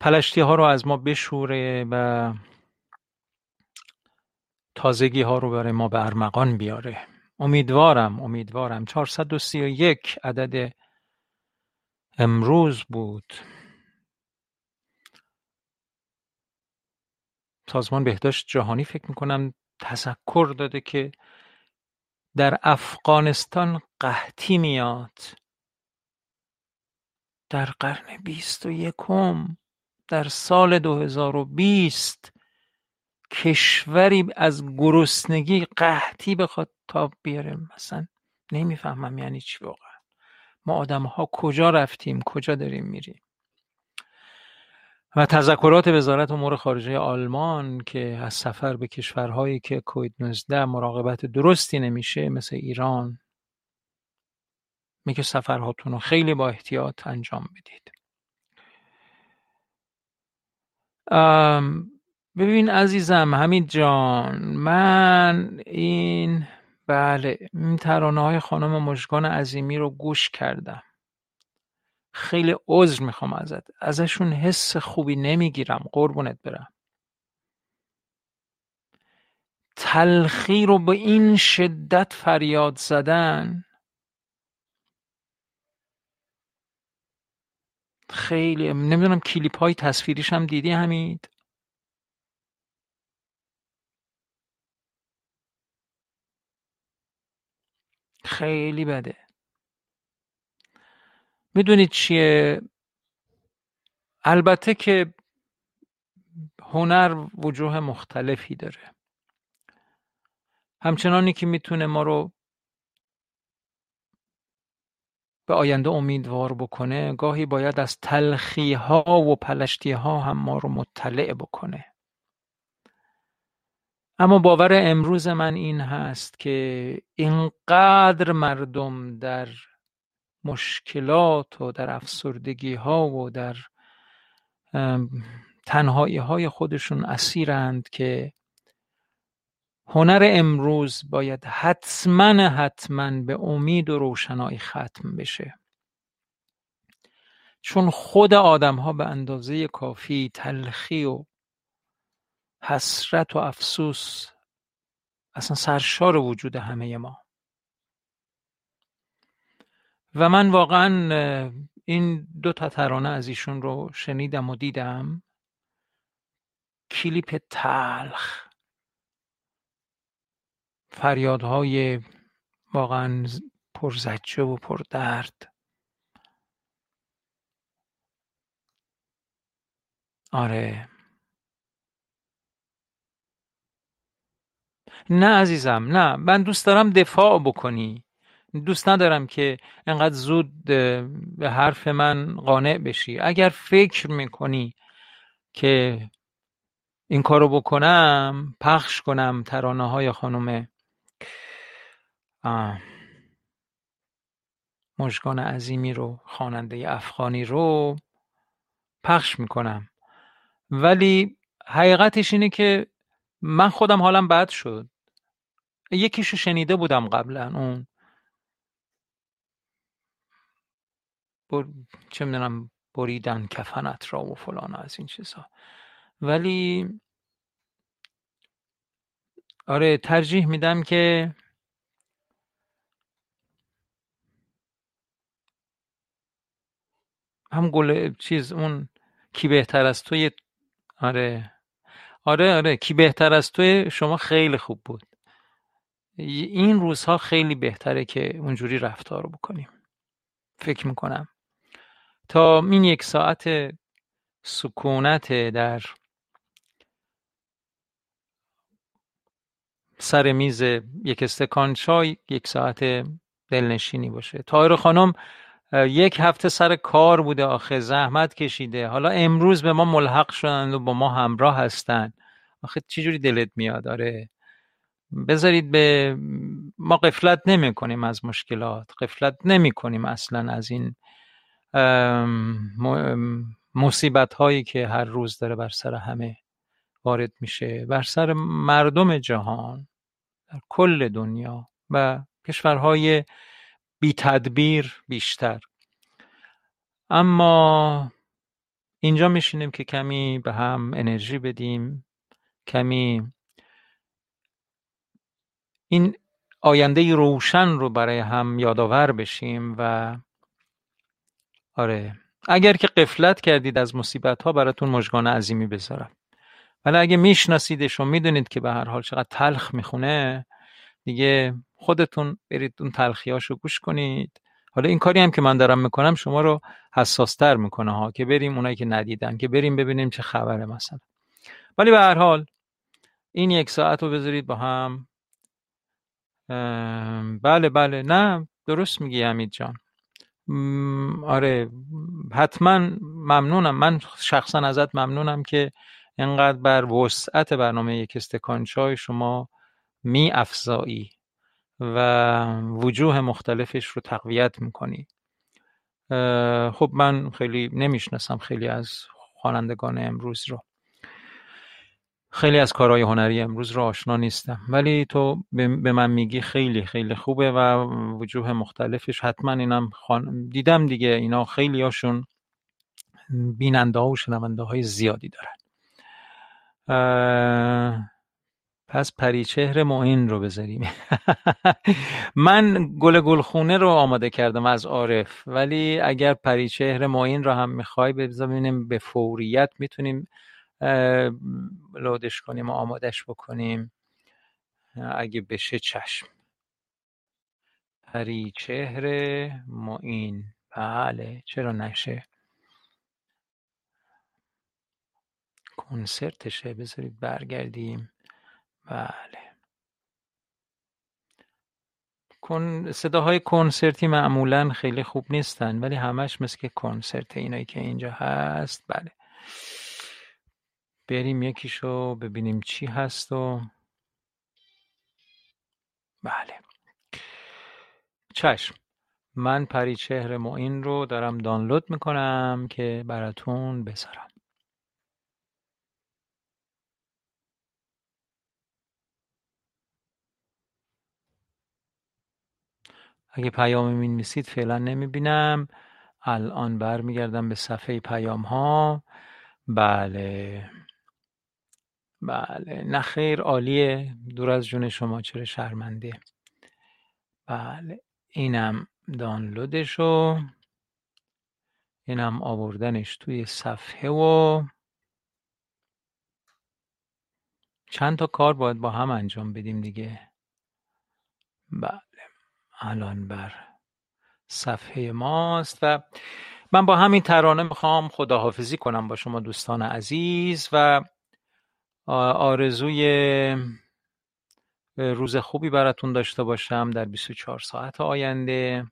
پلشتی ها رو از ما بشوره و تازگی ها رو برای ما به ارمغان بیاره. امیدوارم امیدوارم. 431 عدد امروز بود. سازمان بهداشت جهانی فکر می‌کنم تذکر داده که در افغانستان قحطی میاد. در قرن بیست و یکم در سال 2020 کشوری از گرسنگی قحطی بخواد تاب بیاره. مثلا نمی‌فهمم یعنی چی واقعا. ما آدم ها کجا رفتیم کجا داریم میریم؟ و تذکرات وزارت امور خارجه آلمان که از سفر به کشورهایی که کوید 19 مراقبت درستی نمیشه مثل ایران میگه سفرهاتون رو خیلی با احتیاط انجام بدید. ببین عزیزم حمید جان من این بله این ترانه های خانم مشگان عظیمی رو گوش کردم. خیلی عذر می‌خوام ازت. ازشون حس خوبی نمی‌گیرم. قربونت برم. تلخی رو به این شدت فریاد زدن خیلی نمی‌دونم کلیپ های تصویریش هم دیدی همید خیلی بده. می‌دونید چیه؟ البته که هنر وجوه مختلفی داره. همچنانی که می‌تونه ما رو به آینده امیدوار بکنه گاهی باید از تلخی ها و پلشتی ها هم ما رو مطلع بکنه. اما باور امروز من این هست که اینقدر مردم در مشکلات و در افسردگی ها و در تنهایی های خودشون اسیرند که هنر امروز باید حتما حتما به امید و روشنایی ختم بشه. چون خود آدم ها به اندازه کافی تلخی و حسرت و افسوس اصلا سرشار وجود همه ما. و من واقعا این دو تا ترانه از ایشون رو شنیدم و دیدم. کلیپ تلخ. فریادهای واقعا پرزجه و پردرد. آره. نه عزیزم نه. من دوست دارم دفاع بکنی. دوست ندارم که انقدر زود به حرف من قانع بشی. اگر فکر می‌کنی که این کارو بکنم پخش کنم ترانه های خانم مشگان عظیمی رو خواننده افغانی رو پخش می‌کنم. ولی حقیقتش اینه که من خودم حالم بد شد. یکیشو شنیده بودم قبلا اون بر... چه می‌دونم بریدن کفنت را و فلان از این چیزها ولی آره ترجیح میدم که هم گل چیز اون کی بهتر از توی آره. آره آره. کی بهتر از توی شما خیلی خوب بود. این روزها خیلی بهتره که اونجوری رفتار بکنیم. فکر می‌کنم. تا این یک ساعت سکونت در سر میز یک استکان چای یک ساعت دلنشینی باشه. تایر خانم یک هفته سر کار بوده آخه زحمت کشیده. حالا امروز به ما ملحق شدن و با ما همراه هستن آخه چجوری دلت میاد؟ آره. بذارید به ما قفلت نمی کنیم از مشکلات. قفلت نمی کنیم اصلا از این مصیبت هایی که هر روز داره بر سر همه وارد میشه بر سر مردم جهان در کل دنیا و کشورهای بی تدبیر بیشتر. اما اینجا میشینیم که کمی به هم انرژی بدیم کمی این آینده روشن رو برای هم یادآور بشیم و آره. اگر که قفلت کردید از مصیبت ها براتون مژگان عظیمی بذارم. ولی اگه میشناسیدش و می‌دونید که به هر حال چقدر تلخ می‌خونه دیگه خودتون برید اون تلخیاشو گوش کنید. حالا این کاری هم که من دارم می‌کنم شما رو حساستر می‌کنه ها که بریم اونایی که ندیدن که بریم ببینیم چه خبره مثلا. ولی به هر حال این یک ساعت رو بذارید با هم. بله بله. نه درست میگی امید جان. آره. حتما ممنونم. من شخصا ازت ممنونم که انقدر بر وسعت برنامه یک استکان چای شما می افزایی و وجوه مختلفش رو تقویت می‌کنی. خب من خیلی نمی‌شناسم خیلی از خوانندگان امروز رو. خیلی از کارهای هنری امروز رو آشنا نیستم. ولی تو به من میگی خیلی خیلی خوبه و وجوه مختلفش. حتما اینم خان... دیدم دیگه اینا خیلی هاشون بیننده ها و شنونده های زیادی دارن. پس پریچهر معین رو بذاریم. من گل گلخونه رو آماده کردم از عارف ولی اگر پریچهر معین رو هم می‌خوای ببینیم به فوریت می‌تونیم لودش کنیم و آمادش بکنیم. اگه بشه چشم. پریچهر معین. بله چرا نشه؟ کنسرتشه بذارید برگردیم. بله. صداهای کنسرتی معمولا خیلی خوب نیستن ولی همش مثل که کنسرت اینایی که اینجا هست. بله. بریم یکیشو ببینیم چی هست و بله. چشم. من پریچهر معین رو دارم دانلود می‌کنم که براتون بذارم. اگه پیام می‌نویسید فعلا نمی‌بینم. الان برمیگردم به صفحه پیام ها بله. بله نه خیر عالیه. دور از جون شما چرا شرمنده. بله اینم دانلودشو. اینم آوردنش توی صفحه و چند تا کار باید با هم انجام بدیم دیگه. بله الان بر صفحه ماست و من با همین ترانه می‌خوام خداحافظی کنم با شما دوستان عزیز و آرزوی روز خوبی براتون داشته باشم در 24 ساعت آینده.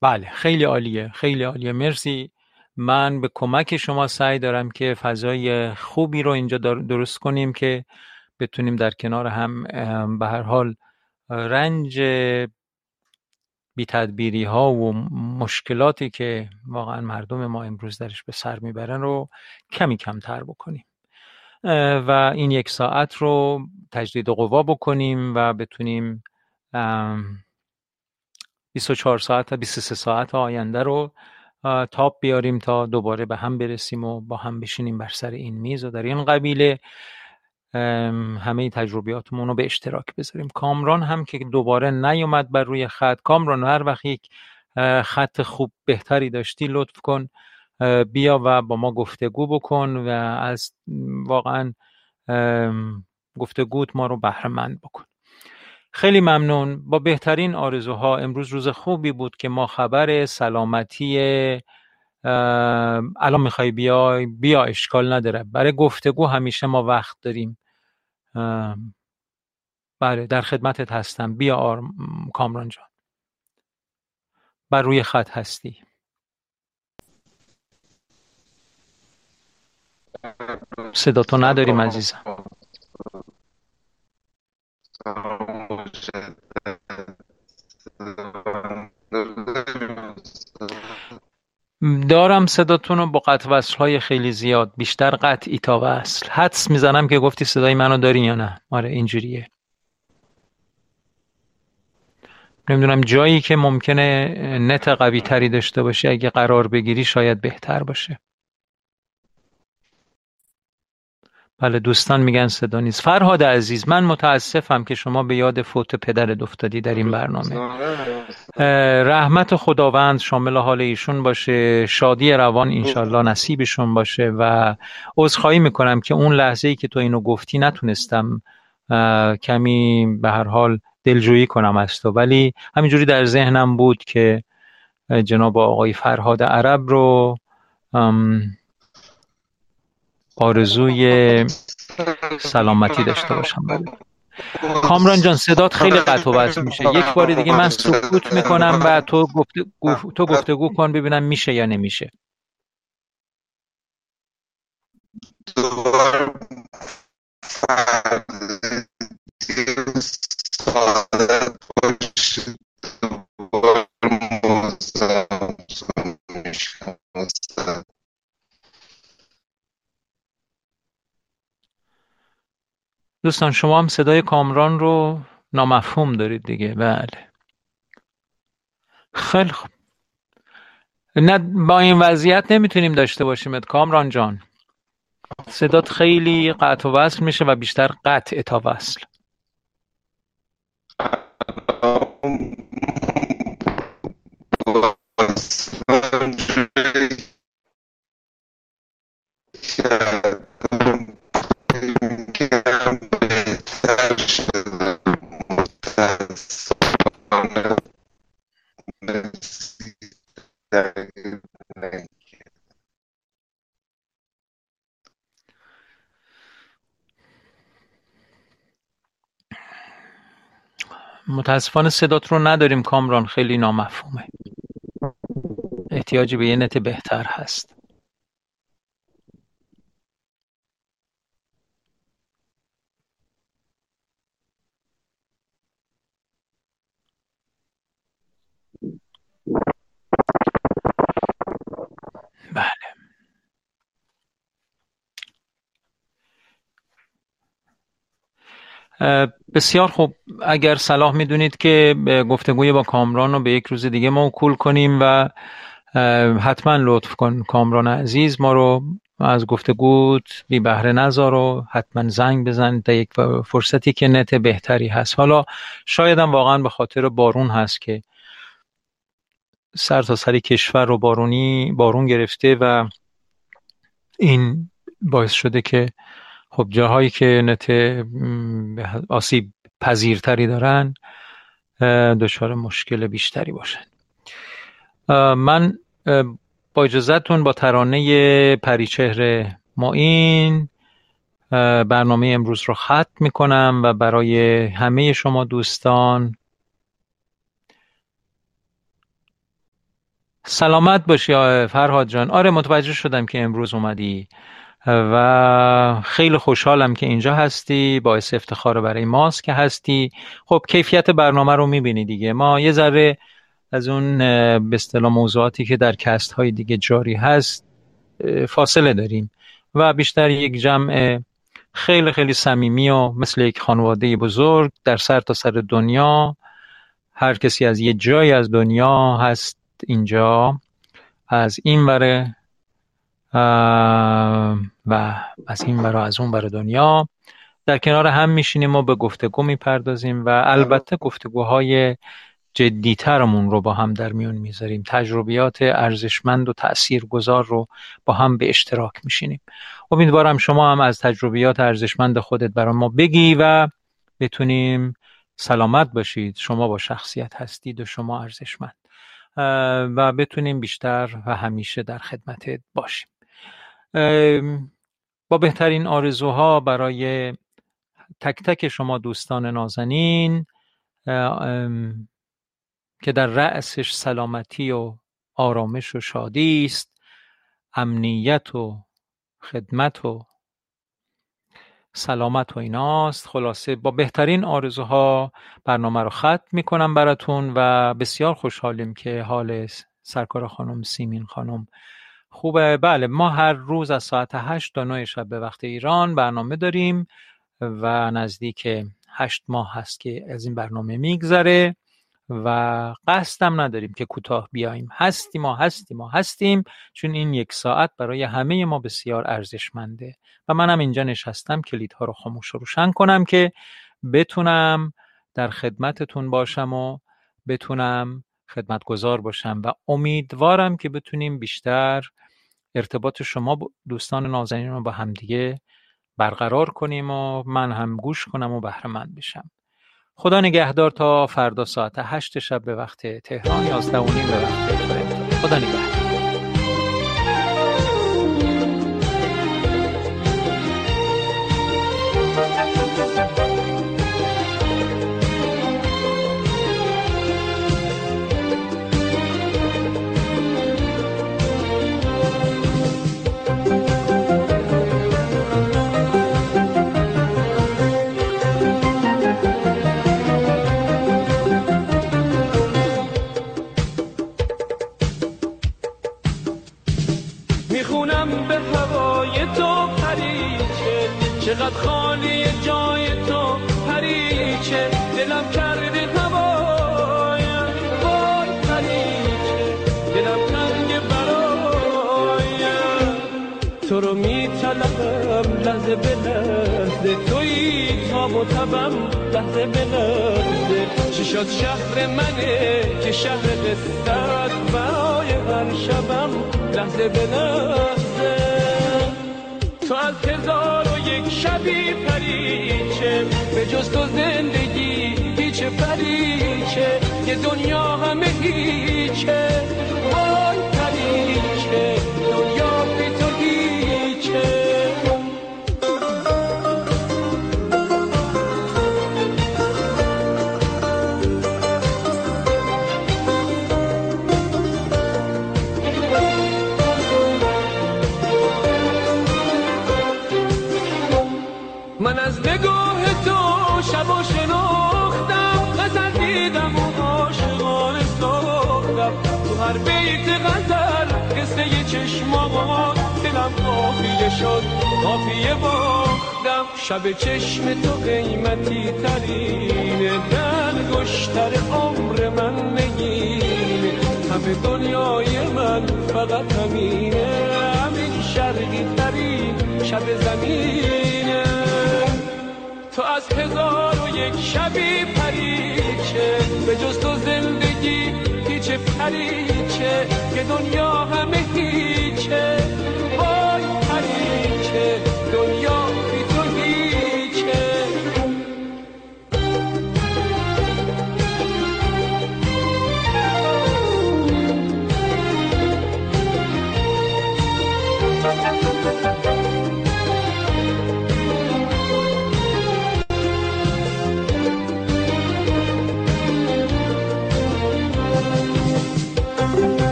بله خیلی عالیه خیلی عالیه. مرسی. من به کمک شما سعی دارم که فضای خوبی رو اینجا درست کنیم که بتونیم در کنار هم به هر حال رنج بی تدبیری ها و مشکلاتی که واقعا مردم ما امروز درش به سر می‌برن رو کمی کمتر بکنیم. و این یک ساعت رو تجدید قوا بکنیم و بتونیم 24 ساعت تا 23 ساعت آینده رو تاپ بیاریم تا دوباره به هم برسیم و با هم بشینیم بر سر این میز و در این قبیله. همه تجربیاتمون رو به اشتراک بذاریم. کامران هم که دوباره نیومد بر روی خط. کامران هر وقت یک خط خوب بهتری داشتی لطف کن. بیا و با ما گفتگو بکن و از واقعا گفتگوت ما رو بهرهمند بکن. خیلی ممنون. با بهترین آرزوها امروز روز خوبی بود که ما خبر سلامتی الان می‌خوای بیای؟ بیا اشکال نداره. برای گفتگو همیشه ما وقت داریم. بله در خدمتت هستم. بیا آر... کامران جان. بر روی خط هستی. صدا تو نداریم عزیزم دارم صداتون رو با قطع وصل های خیلی زیاد بیشتر قطعی تا وصل حدس می‌زنم که گفتی صدای منو داری یا نه. آره اینجوریه. نمی‌دونم جایی که ممکنه نت قوی تری داشته باشه اگه قرار بگیری شاید بهتر باشه. بله دوستان میگن صدا نیست. فرهاد عزیز من متاسفم که شما به یاد فوت پدر افتادی در این برنامه. رحمت خداوند شامل حال ایشون باشه شادی روان انشالله نصیبشون باشه و عذرخواهی می‌کنم که اون لحظه ای که تو اینو گفتی نتونستم کمی به هر حال دلجویی کنم از تو. ولی همینجوری در ذهنم بود که جناب آقای فرهاد عرب رو آرزوی سلامتی داشته باشم. بله. کامران جان صدات خیلی قطع و وصل میشه. یک بار دیگه من سکوت می‌کنم و تو گفته تو گفتگو کن ببینم میشه یا نمیشه. دوستان شما هم صدای کامران رو نامفهوم دارید دیگه. بله. خیلی خوب. نه با این وضعیت نمی‌تونیم داشته باشیم کامران جان. صدات خیلی قطع و وصل میشه و بیشتر قطع تا وصل. متاسفانه صدات رو نداریم کامران خیلی نامفهومه. احتیاجی به یه نت بهتر هست. بسیار خوب. اگر صلاح می‌دونید که گفتگوی با کامران رو به یک روز دیگه موکول کنیم و حتما لطف کن کامران عزیز ما رو از گفتگوت بی بهره نذار و حتما زنگ بزن در یک فرصتی که نت بهتری هست. حالا شاید هم واقعا به خاطر بارون هست که سر تا سری کشور رو بارونی بارون گرفته و این باعث شده که خب جاهایی که نت آسیب پذیرتری دارن دچار مشکل بیشتری باشن. من با اجازهتون با ترانه پریچهر این برنامه امروز رو ختم می‌کنم و برای همه شما دوستان سلامت باشی فرهاد جان. آره متوجه شدم که امروز اومدی. و خیلی خوشحالم که اینجا هستی باعث افتخار برای ماست که هستی. خب کیفیت برنامه رو می‌بینی دیگه. ما یه ذره از اون به اصطلاح موضوعاتی که در کست های دیگه جاری هست فاصله داریم و بیشتر یک جمع خیلی خیلی صمیمی و مثل یک خانواده بزرگ در سر تا سر دنیا. هر کسی از یه جایی از دنیا هست اینجا. از این وره و از این برا از اون برای دنیا. در کنار هم میشینیم و به گفتگو می‌پردازیم و البته گفتگوهای جدیترمون رو با هم در میون می‌ذاریم. تجربیات ارزشمند و تاثیرگذار رو با هم به اشتراک میشینیم. امیدوارم شما هم از تجربیات ارزشمند خودت برای ما بگی و بتونیم سلامت باشید. شما با شخصیت هستید و شما ارزشمند. و بتونیم بیشتر و همیشه در خدمتت باشیم. با بهترین آرزوها برای تک تک شما دوستان نازنین که در رأسش سلامتی و آرامش و شادی است امنیت و خدمت و سلامت و ایناست. خلاصه با بهترین آرزوها برنامه رو ختم می‌کنم براتون و بسیار خوشحالیم که حال سرکار خانم سیمین خانم خوبه. بله ما هر روز از ساعت هشت تا نه شب به وقت ایران برنامه داریم و نزدیک هشت ماه هست که از این برنامه میگذره و قصدم نداریم که کوتاه بیاییم. هستیم ما هستیم ما هستیم چون این یک ساعت برای همه ما بسیار ارزشمنده. و منم اینجا نشستم کلیدها رو خاموش و روشن کنم که بتونم در خدمتتون باشم و بتونم خدمتگزار باشم و امیدوارم که بتونیم بیشتر ارتباط شما دوستان نازنین رو با همدیگه برقرار کنیم و من هم گوش کنم و بهره مند بشم. خدا نگهدار تا فردا ساعت هشت شب به وقت تهران یازده و نیم به وقت خدا نگهدار. شب چشم تو قیمتی ترینه دل گشتر عمر من نگینه همه دنیای من فقط همینه همین شرقی ترین شب زمینه. تو از هزار و یک شبی پریچه به جز تو زندگی هیچ پریچه. که دنیا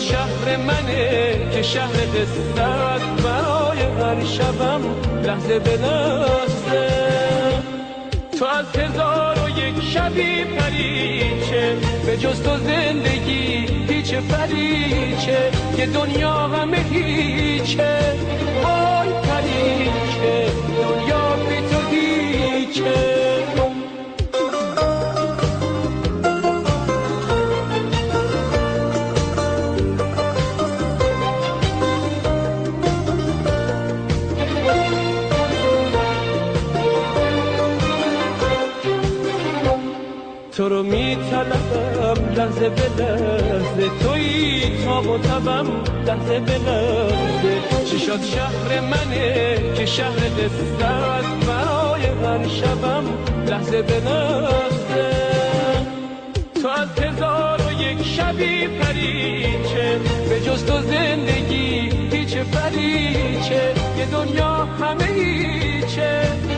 شهر منه که شهر قصت برای هر شبم لحظه به تو از هزار و یک شبی پریچه به جز تو زندگی هیچ پریچه که دنیا همه هیچه. لحظه به لحظه توی تاب و تبم لحظه به لحظه. چی شد شهر منه که شهر قصت برای هر شبم لحظه به لحظه. تو از هزار و یک شبی پریچه به جز تو زندگی هیچ پریچه. یه دنیا همه هیچه.